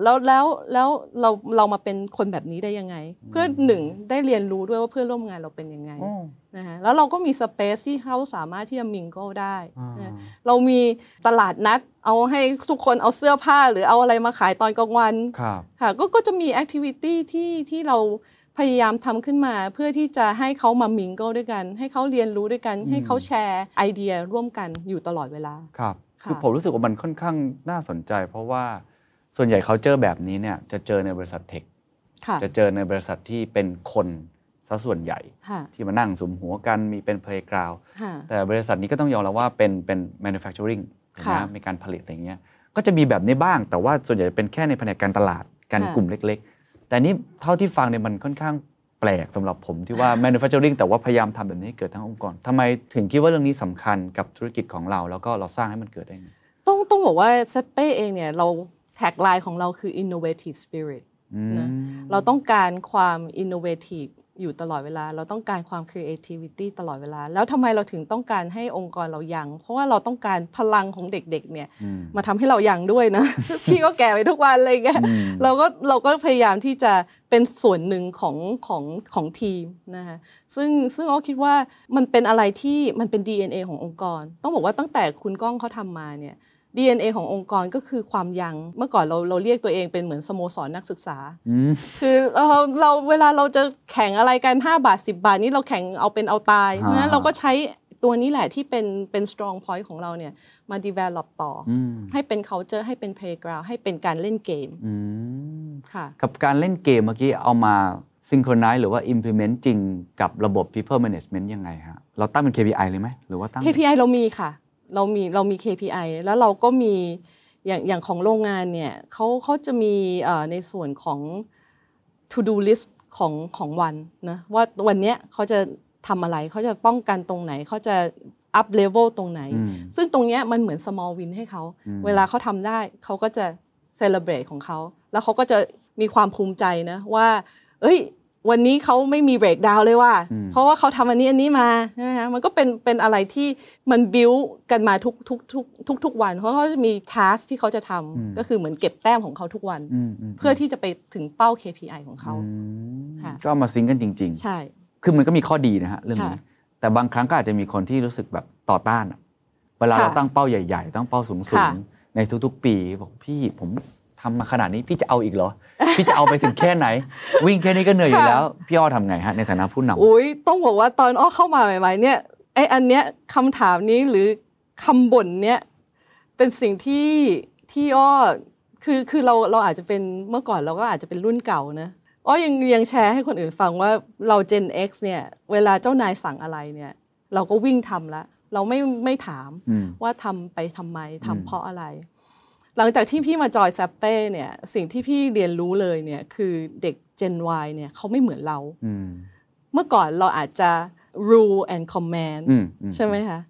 แล้วแล้วแล้วเราเรามาเป็นคนแบบนี้ได้ยังไง เพื่อหนึ่งได้เรียนรู้ด้วยว่าเพื่อนร่วมงานเราเป็นยังไงโอ้นะคะแล้วเราก็มีสเปซที่เขาสามารถที่จะมิงโก้ได้นะเรามีตลาดนัดเอาให้ทุกคนเอาเสื้อผ้าหรือเอาอะไรมาขายตอนกลางวันครับค่ะก็ก็จะมี activity ที่ที่เราพยายามทำขึ้นมาเพื่อที่จะให้เขามา mingle ด้วยกัน ให้เขาเรียนรู้ด้วยกัน ให้เขาแชร์ไอเดียร่วมกันอยู่ตลอดเวลาครับค่ะคือผมรู้สึกว่ามันค่อนข้างน่าสนใจ เพราะว่าส่วนใหญ่เขาเจอแบบนี้เนี่ยจะเจอในบริษัท tech ค่ะ จะเจอในบริษัทที่เป็นคนซะส่วนใหญ่ค่ะที่มานั่งสุมหัวกันมีเป็น playground ค่ะแต่บริษัทนี้ก็ต้องยอมรับว่าเป็นเป็น manufacturing ค่ะนะมีการผลิตอะไรอย่างเงี้ยก็จะมีแบบนี้บ้าง แต่ว่าส่วนใหญ่เป็นแค่ในแผนกการตลาดการค่ะกลุ่มเล็ก ๆ แต่นี่เท่าที่ฟังเนี่ยมันค่อนข้างแปลกสำหรับผมที่ว่า manufacturing แต่ว่าพยายามทำแบบนี้ให้เกิดทั้งองค์กรทำไมถึงคิดว่าเรื่องนี้สำคัญกับธุรกิจของเรา แล้วก็เราสร้างให้มันเกิดได้ไงต้องต้องบอกว่าเซเป้เองเนี่ยเราแท็กไลน์ของเราคือ innovative spirit นะเราต้องการความ innovative อยู่ตลอดเวลา เราต้องการความ creativity ตลอดเวลา แล้วทำไมเราถึงต้องการให้องค์กรเรายัง เพราะว่าเราต้องการพลังของเด็กๆเนี่ยมาทำให้เรายังด้วยนะ พี่ก็แก่ไปทุกวันอะไรเงี้ยเราก็เราก็พยายามที่จะเป็นส่วนหนึ่งของของของทีมนะคะซึ่งซึ่งอ้อคิดว่ามันเป็นอะไรที่มันเป็น DNA ขององค์กร ต้องบอกว่าตั้งแต่คุณก้องเขาทำมาเนี่ย DNA ขององค์กรก็คือความยังเมื่อก่อนเราเราเรียกตัวเองเป็นเหมือนสโมสรนักศึกษา คือเราเราเวลาเราจะแข่งอะไรกัน 5 บาท 10 บาทนี่เราแข่งเอาเป็นเอาตายเพราะฉะนั้นเราก็ใช้ตัวนี้แหละที่เป็นเป็น strong point ของเราเนี่ยมา develop ต่ออให้เป็น culture ให้เป็น playground ให้เป็นการเล่นเกมค่ะกับการเล่นเกมเมื่อกี้เอามา synchronize หรือว่า implement จริงกับระบบ people management ยังไงฮะเราตั้งเป็น KPI เลยไหมหรือว่าตั้ง KPI เรามีค่ะ เรามีเรามี KPI แล้วเราก็มีอย่างอย่างของโรงงานเนี่ยเขาเขาจะมีเอ่อในส่วนของ to do list ของของวันนะว่าวันเนี้ยเขาจะทำอะไรเขาจะป้องกันตรงไหนเขาจะ up level ตรงไหน ซึ่งตรงเนี้ยมันเหมือน small win ให้เขาเวลาเขาทำได้เขาก็จะ celebrate ของเขาแล้วเขาก็จะมีความภูมิใจนะว่า เอ้ย วันนี้เขาไม่มีเบรกดาวเลยว่า เพราะว่าเขาทำอันนี้อันนี้มาใช่ไหมคะมันก็เป็นเป็นอะไรที่มันบิวกันมาทุกทุกทุกทุกทุกวัน เพราะเขาจะมีทัสที่เขาจะทำก็คือเหมือนเก็บแต้มของเขาทุกวัน เพื่อที่จะไปถึงเป้า KPI ของเขาค่ะก็เอามาซิงค์กันจริงใช่ๆคือมันก็มีข้อดีนะฮะเรื่องนี้ค่ะแต่บางครั้งก็อาจจะมีคนที่รู้สึกแบบต่อต้านอะเวลาค่ะเราตั้งเป้าใหญ่ ๆ ตั้งเป้าสูงค่ะๆในทุกๆ ปีบอกพี่ผม ทำมาขนาดนี้พี่จะเอาอีกเหรอ พี่จะเอาไปถึงแค่ไหน วิ่งแค่นี้ก็เหนื่อยอยู่แล้ว พี่อ้อทำไงฮะในฐานะผู้นำอุ้ยต้องบอกว่าตอนอ้อเข้ามาใหม่ ๆ เนี่ยไออันเนี้ยคำถามนี้หรือคำบ่นเนี้ยเป็นสิ่งที่ที่อ้อคือคือเราเราอาจจะเป็นเมื่อก่อนเราก็อาจจะเป็นรุ่นเก่านะอ้อยังยังแชร์ให้คนอื่นฟังว่าเรา Gen X เนี่ยเวลาเจ้านายสั่งอะไรเนี่ยเราก็วิ่งทำละเราไม่ไม่ถามอืมว่าทำไปทำไมทำเพราะอะไร หลังจากที่พี่มาจอยแซปเป้เนี่ยสิ่งที่พี่เรียนรู้เลยเนี่ยคือเด็ก Gen Y เนี่ยเขาไม่เหมือนเราอืมเมื่อก่อนเราอาจจะ rule and command อืมอืมใช่ไหมคะ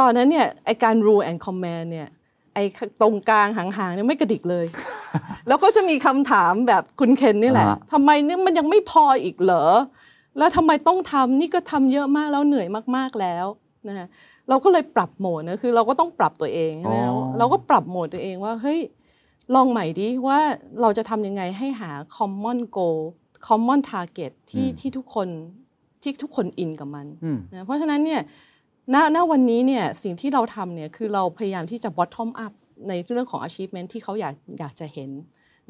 ตอนนั้นเนี่ยไอการ rule and command เนี่ยไอตรงกลางหางๆเนี่ยไม่กระดิกเลย แล้วก็จะมีคำถามแบบคุณเคนนี่แหละอ่าฮะทำไมเนี่ยมันยังไม่พออีกเหรอ แล้วทำไมต้องทำนี่ก็ทำเยอะมากแล้วเหนื่อยมากๆแล้วนะคะ เราก็เลยปรับโหมดนะคือเราก็ต้องปรับตัวเองใช่ไหมคะเราก็ปรับโหมดตัวเองว่าเฮ้ยลองใหม่ดิว่าเราจะทำยังไงให้หา common goal common target ที่ที่ทุกคนที่ทุกคนอินกับมันอืม นะเพราะฉะนั้นเนี่ยณณวันนี้เนี่ยสิ่งที่เราทำเนี่ยคือเราพยายามที่จะ bottom up ในเรื่องของ achievement ที่เขาอยากอยากจะเห็น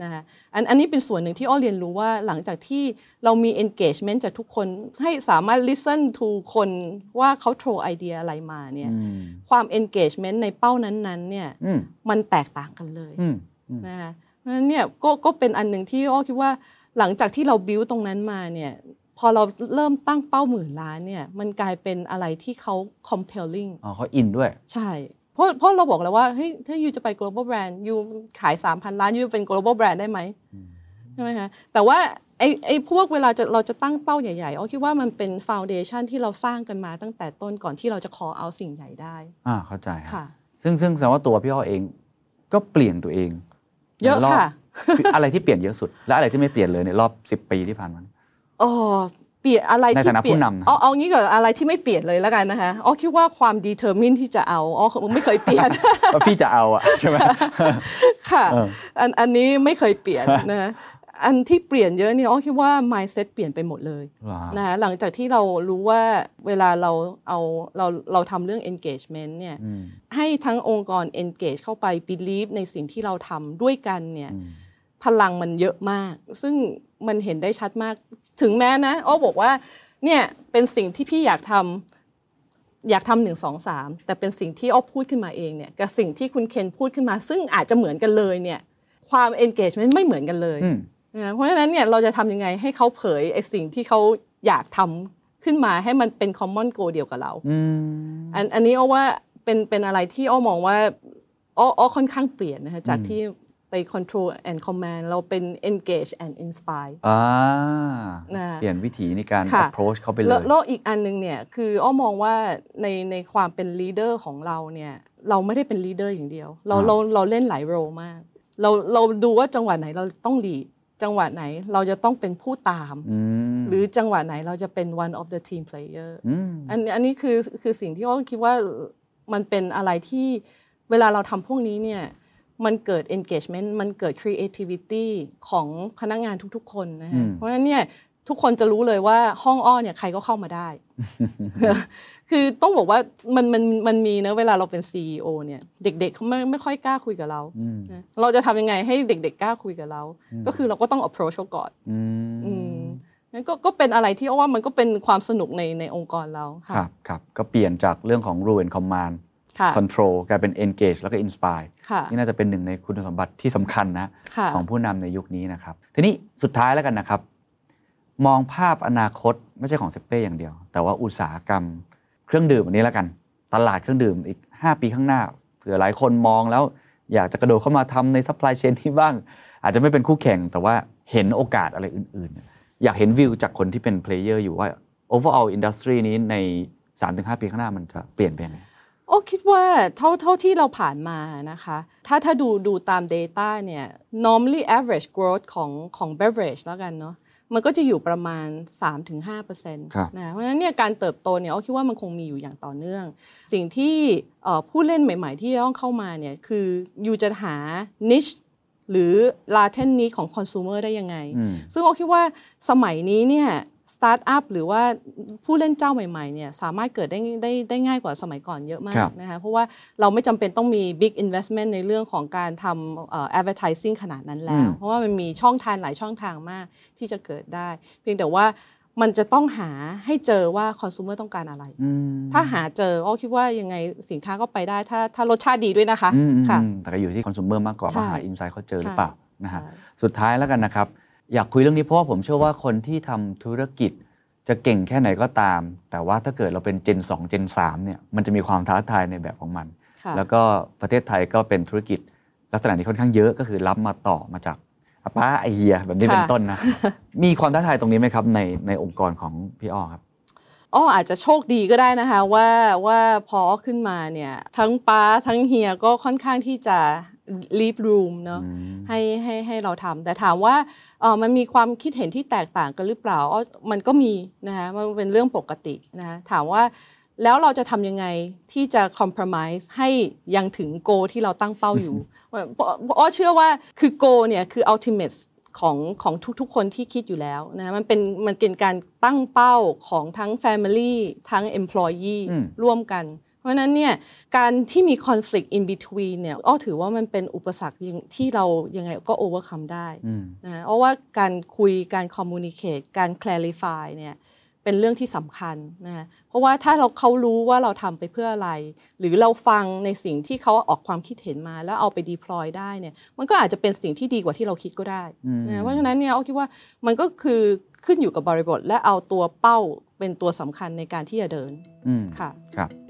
นะคะอันอันนี้เป็นส่วนหนึ่งที่อ้อเรียนรู้ว่าหลังจากที่เรามี engagement จากทุกคนให้สามารถ listen to คนว่าเขา throw ไอเดียอะไรมาเนี่ยอืมความ engagement ในเป้านั้นๆเนี่ยอืมมันแตกต่างกันเลยอืมนะคะเพราะฉะนั้นเนี่ยก็ก็เป็นอันหนึ่งที่อ้อคิดว่าหลังจากที่เราบิวตรงนั้นมาเนี่ยพอเราเริ่มตั้งเป้าหมื่นล้านเนี่ยมันกลายเป็นอะไรที่เขา compelling อ๋อเขาอินด้วย ใช่เพ ราะเพราะเราบอกแล้วว่าเฮ้ยถ้ายูจะไป global brand ยูขาย 3,000 ล้านยูเป็น global brand ได้ไหมใช่ไหมคะแต่ว่าไอ้ไอ้พวกเวลาจะเราจะตั้งเป้าใหญ่ๆอ้อคิดว่ามันเป็น foundation ที่เราสร้างกันมาตั้งแต่ต้นก่อนที่เราจะ call out สิ่งใหญ่ได้ อ่าเข้าใจฮะค่ะ ซึ่งซึ่งแสดงว่าตัวพี่อ้อเองก็เปลี่ยนตัวเอง เยอะในรบค่ะคืออะไรที่เปลี่ยนเยอะสุด และอะไรที่ไม่เปลี่ยนเลยในรอบ 10 ปีที่ผ่านมาอ๋อ เปลี่ยนอะไรในที่ฐานะเปลี่ยนผู้นำนะเอาเอางี้ก่อนอะไรที่ไม่เปลี่ยนเลยแล้วกันนะคะอ๋อคิดว่าความ determine ที่จะเอาอ๋อไม่เคยเปลี่ยนว่าพี่จะเอาอะใช่ไหมค่ะเอออันอันนี้ไม่เคยเปลี่ยนนะอันที่เปลี่ยนเยอะนี่อ๋อคิดว่า mindset เปลี่ยนไปหมดเลยเหรอนะคะหลังจากที่เรารู้ว่าเวลาเราเอาเราเราทำเรื่อง engagement เนี่ยให้ทั้งองค์กร engage เข้าไป believe ในสิ่งที่เราทำด้วยกันเนี่ยพลังมันเยอะมาก ซึ่ง มันเห็นได้ชัดมาก ถึงแม้นะอ้อบอกว่าเนี่ยเป็นสิ่งที่พี่อยากทำอยากทำหนึ่งสองสามแต่เป็นสิ่งที่อ้อพูดขึ้นมาเองเนี่ยกับสิ่งที่คุณเคนพูดขึ้นมา ซึ่งอาจจะเหมือนกันเลยเนี่ยความ engagement ไม่เหมือนกันเลยอืมนะเพราะฉะนั้นเนี่ยเราจะทำยังไงให้เขาเผยไอ้สิ่งที่เขาอยากทำขึ้นมาให้มันเป็น common goal เดียวกับเราอืมอันอันนี้อ้อว่าเป็นเป็นอะไรที่อ้อมองว่าอ้ออ้อค่อนข้างเปลี่ยนนะคะจากที่ ไป control and command เราเป็น engage and inspire อ่านะเปลี่ยนวิถีในการ ค่ะ approach เขาไปเลแล้วย แล้วอีกอันหนึงเนี่ยคืออ้อมองว่าในในความเป็น leader ของเราเนี่ยเราไม่ได้เป็น leader อย่างเดียว เราอ่า เราเราเล่นหลายโรมาก เราเราดูว่าจังหวะไหนเราต้อง lead จังหวะไหนเราจะต้องเป็นผู้ตาม อืมหรือจังหวะไหนเราจะเป็น one of the team player อืมอันอันนี้คือคือสิ่งที่อ้อคิดว่ามันเป็นอะไรที่เวลาเราทำพวกนี้เนี่ย มันเกิด engagement มันเกิด creativity ของพนักงานทุกๆ คนนะอืฮะมเพราะฉะนั้นเนี่ยทุกคนจะรู้เลยว่าห้องอ้อเนี่ยใครก็เข้ามาได้ คือต้องบอกว่ามันมันมันมีนะเวลาเราเป็น CEO เนี่ยเด็กๆเขาไม่ไม่ค่อยกล้าคุยกับเราอืมนะเราจะทำยังไงให้เด็ก ๆ กล้าคุยกับเรา ก็คือเราก็ต้อง approach เขาก่อนอือืมมนั่นก็ก็เป็นอะไรที่อ้อว่ามันก็เป็นความสนุกในในองค์กรเราคค่ะรับครับก็เปลี่ยนจากเรื่องของ rule and command ค่ะ control กลายเป็น engage แล้วก็ inspire ค่ะนี่น่าจะเป็นหนึ่งในคุณสมบัติที่สำคัญนะค่ะของผู้นำในยุคนี้นะครับ ทีนี้สุดท้ายแล้วกันนะครับ มองภาพอนาคตไม่ใช่ของเซเป้อย่างเดียว แต่ว่าอุตสาหกรรมเครื่องดื่มอันนี้แล้วกัน ตลาดเครื่องดื่มอีก 5 ปีข้างหน้าเผื่อหลายคนมองแล้วอยากจะกระโดดเข้ามาทำใน supply chain ที่บ้าง อาจจะไม่เป็นคู่แข่งแต่ว่าเห็นโอกาสอะไรอื่น ๆ อยากเห็นวิวจากคนที่เป็น player อยู่ว่า overall industry นี้ใน 3-5 ปีข้างหน้ามันจะเปลี่ยนไปยังไง โอ้คิดว่าเท่าเท่าที่เราผ่านมานะคะ ถ้าถ้าดูดูตาม Data เนี่ย normally average growth ของของ beverage แล้วกันเนาะมันก็จะอยู่ประมาณ 3-5%ครับนะเพราะฉะนั้นเนี่ยการเติบโตเนี่ยอ้อคิดว่ามันคงมีอยู่อย่างต่อเนื่อง สิ่งที่เอ่อผู้เล่นใหม่ๆ ที่ต้องเข้ามาเนี่ยคืออยู่จะหา niche หรือ latent need ของ consumer ได้ยังไงอืมซึ่งเราคิดว่าสมัยนี้เนี่ยส ตาร์ทอัพหรือว่าผู้เล่นเจ้าใหม่ๆเนี่ยสามารถเกิดได้ได้ได้ง่ายกว่าสมัยก่อนเยอะมาครักบนะคะเพราะว่าเราไม่จำเป็นต้องมี big investment ในเรื่องของการทำเอ่อ advertising ขนาดนั้นแล้ว เพราะว่ามันมีช่องทางหลายช่องทางมากที่จะเกิดได้ เพียงแต่ว่ามันจะต้องหาให้เจอว่า consumer ต้องการอะไรอืมถ้าหาเจออ้อคิดว่ายังไงสินค้าก็ไปได้ถ้าถ้ารสชาติดีด้วยนะคะอืมอืมค่ะอืมแต่ก็อยู่ที่คอน sumer มากกว่าใช่ว่าหาอินไซต์เขาเจอหรือเปล่านะฮะใช่สุดท้ายแล้วกันนะครับ อยากคุยเรื่องนี้เพราะว่าผมเชื่อว่าคนที่ทำธุรกิจจะเก่งแค่ไหนก็ตาม แต่ว่าถ้าเกิดเราเป็น Gen 2 Gen 3เนี่ยมันจะมีความท้าทายในแบบของมันค่ะแล้วก็ประเทศไทยก็เป็นธุรกิจลักษณะนี้ค่อนข้างเยอะก็คือรับมาต่อมาจากอาป้าไอเฮียแบบนี้เป็นต้นนะมีความท้าทายตรงนี้ไหมครับ ในในองค์กรของพี่อ้อครับอ้ออาจจะโชคดีก็ได้นะคะว่าว่าพออ้อขึ้นมาเนี่ยทั้งป้าทั้งเฮียก็ค่อนข้างที่จะ leave room เนาะให้ให้ให้เราทำแต่ถามว่าเออมันมีความคิดเห็นที่แตกต่างกันหรือเปล่าอ้อมันก็มีนะคะมันเป็นเรื่องปกตินะคะถามว่าแล้วเราจะทำยังไงที่จะ compromise ให้ยังถึงโกที่เราตั้งเป้าอยู่เพราะเพราะอ้อเชื่อว่าคือโกเนี่ยคือ ultimate ของของทุกๆ คนที่คิดอยู่แล้วนะมันเป็นมันเป็นการตั้งเป้าของทั้ง Family ทั้ง Employee อืมร่วมกัน เพราะฉะนั้นเนี่ยการที่มี conflict in between เนี่ยอ้อถือว่ามันเป็นอุปสรรคยังที่เรายังไงก็ overcome ได้อืมนะเพราะว่าการคุยการ communicate การ clarify เนี่ยเป็นเรื่องที่สำคัญนะเพราะว่าถ้าเราเขารู้ว่าเราทำไปเพื่ออะไร หรือเราฟังในสิ่งที่เขาออกความคิดเห็นมา แล้วเอาไป deploy ได้เนี่ยมันก็อาจจะเป็นสิ่งที่ดีกว่าที่เราคิดก็ได้นะเพราะฉะนั้นเนี่ยอ้อคิดว่ามันก็คือขึ้นอยู่กับบริบท และเอาตัวเป้าเป็นตัวสำคัญในการที่จะเดินอืมค่ะครับ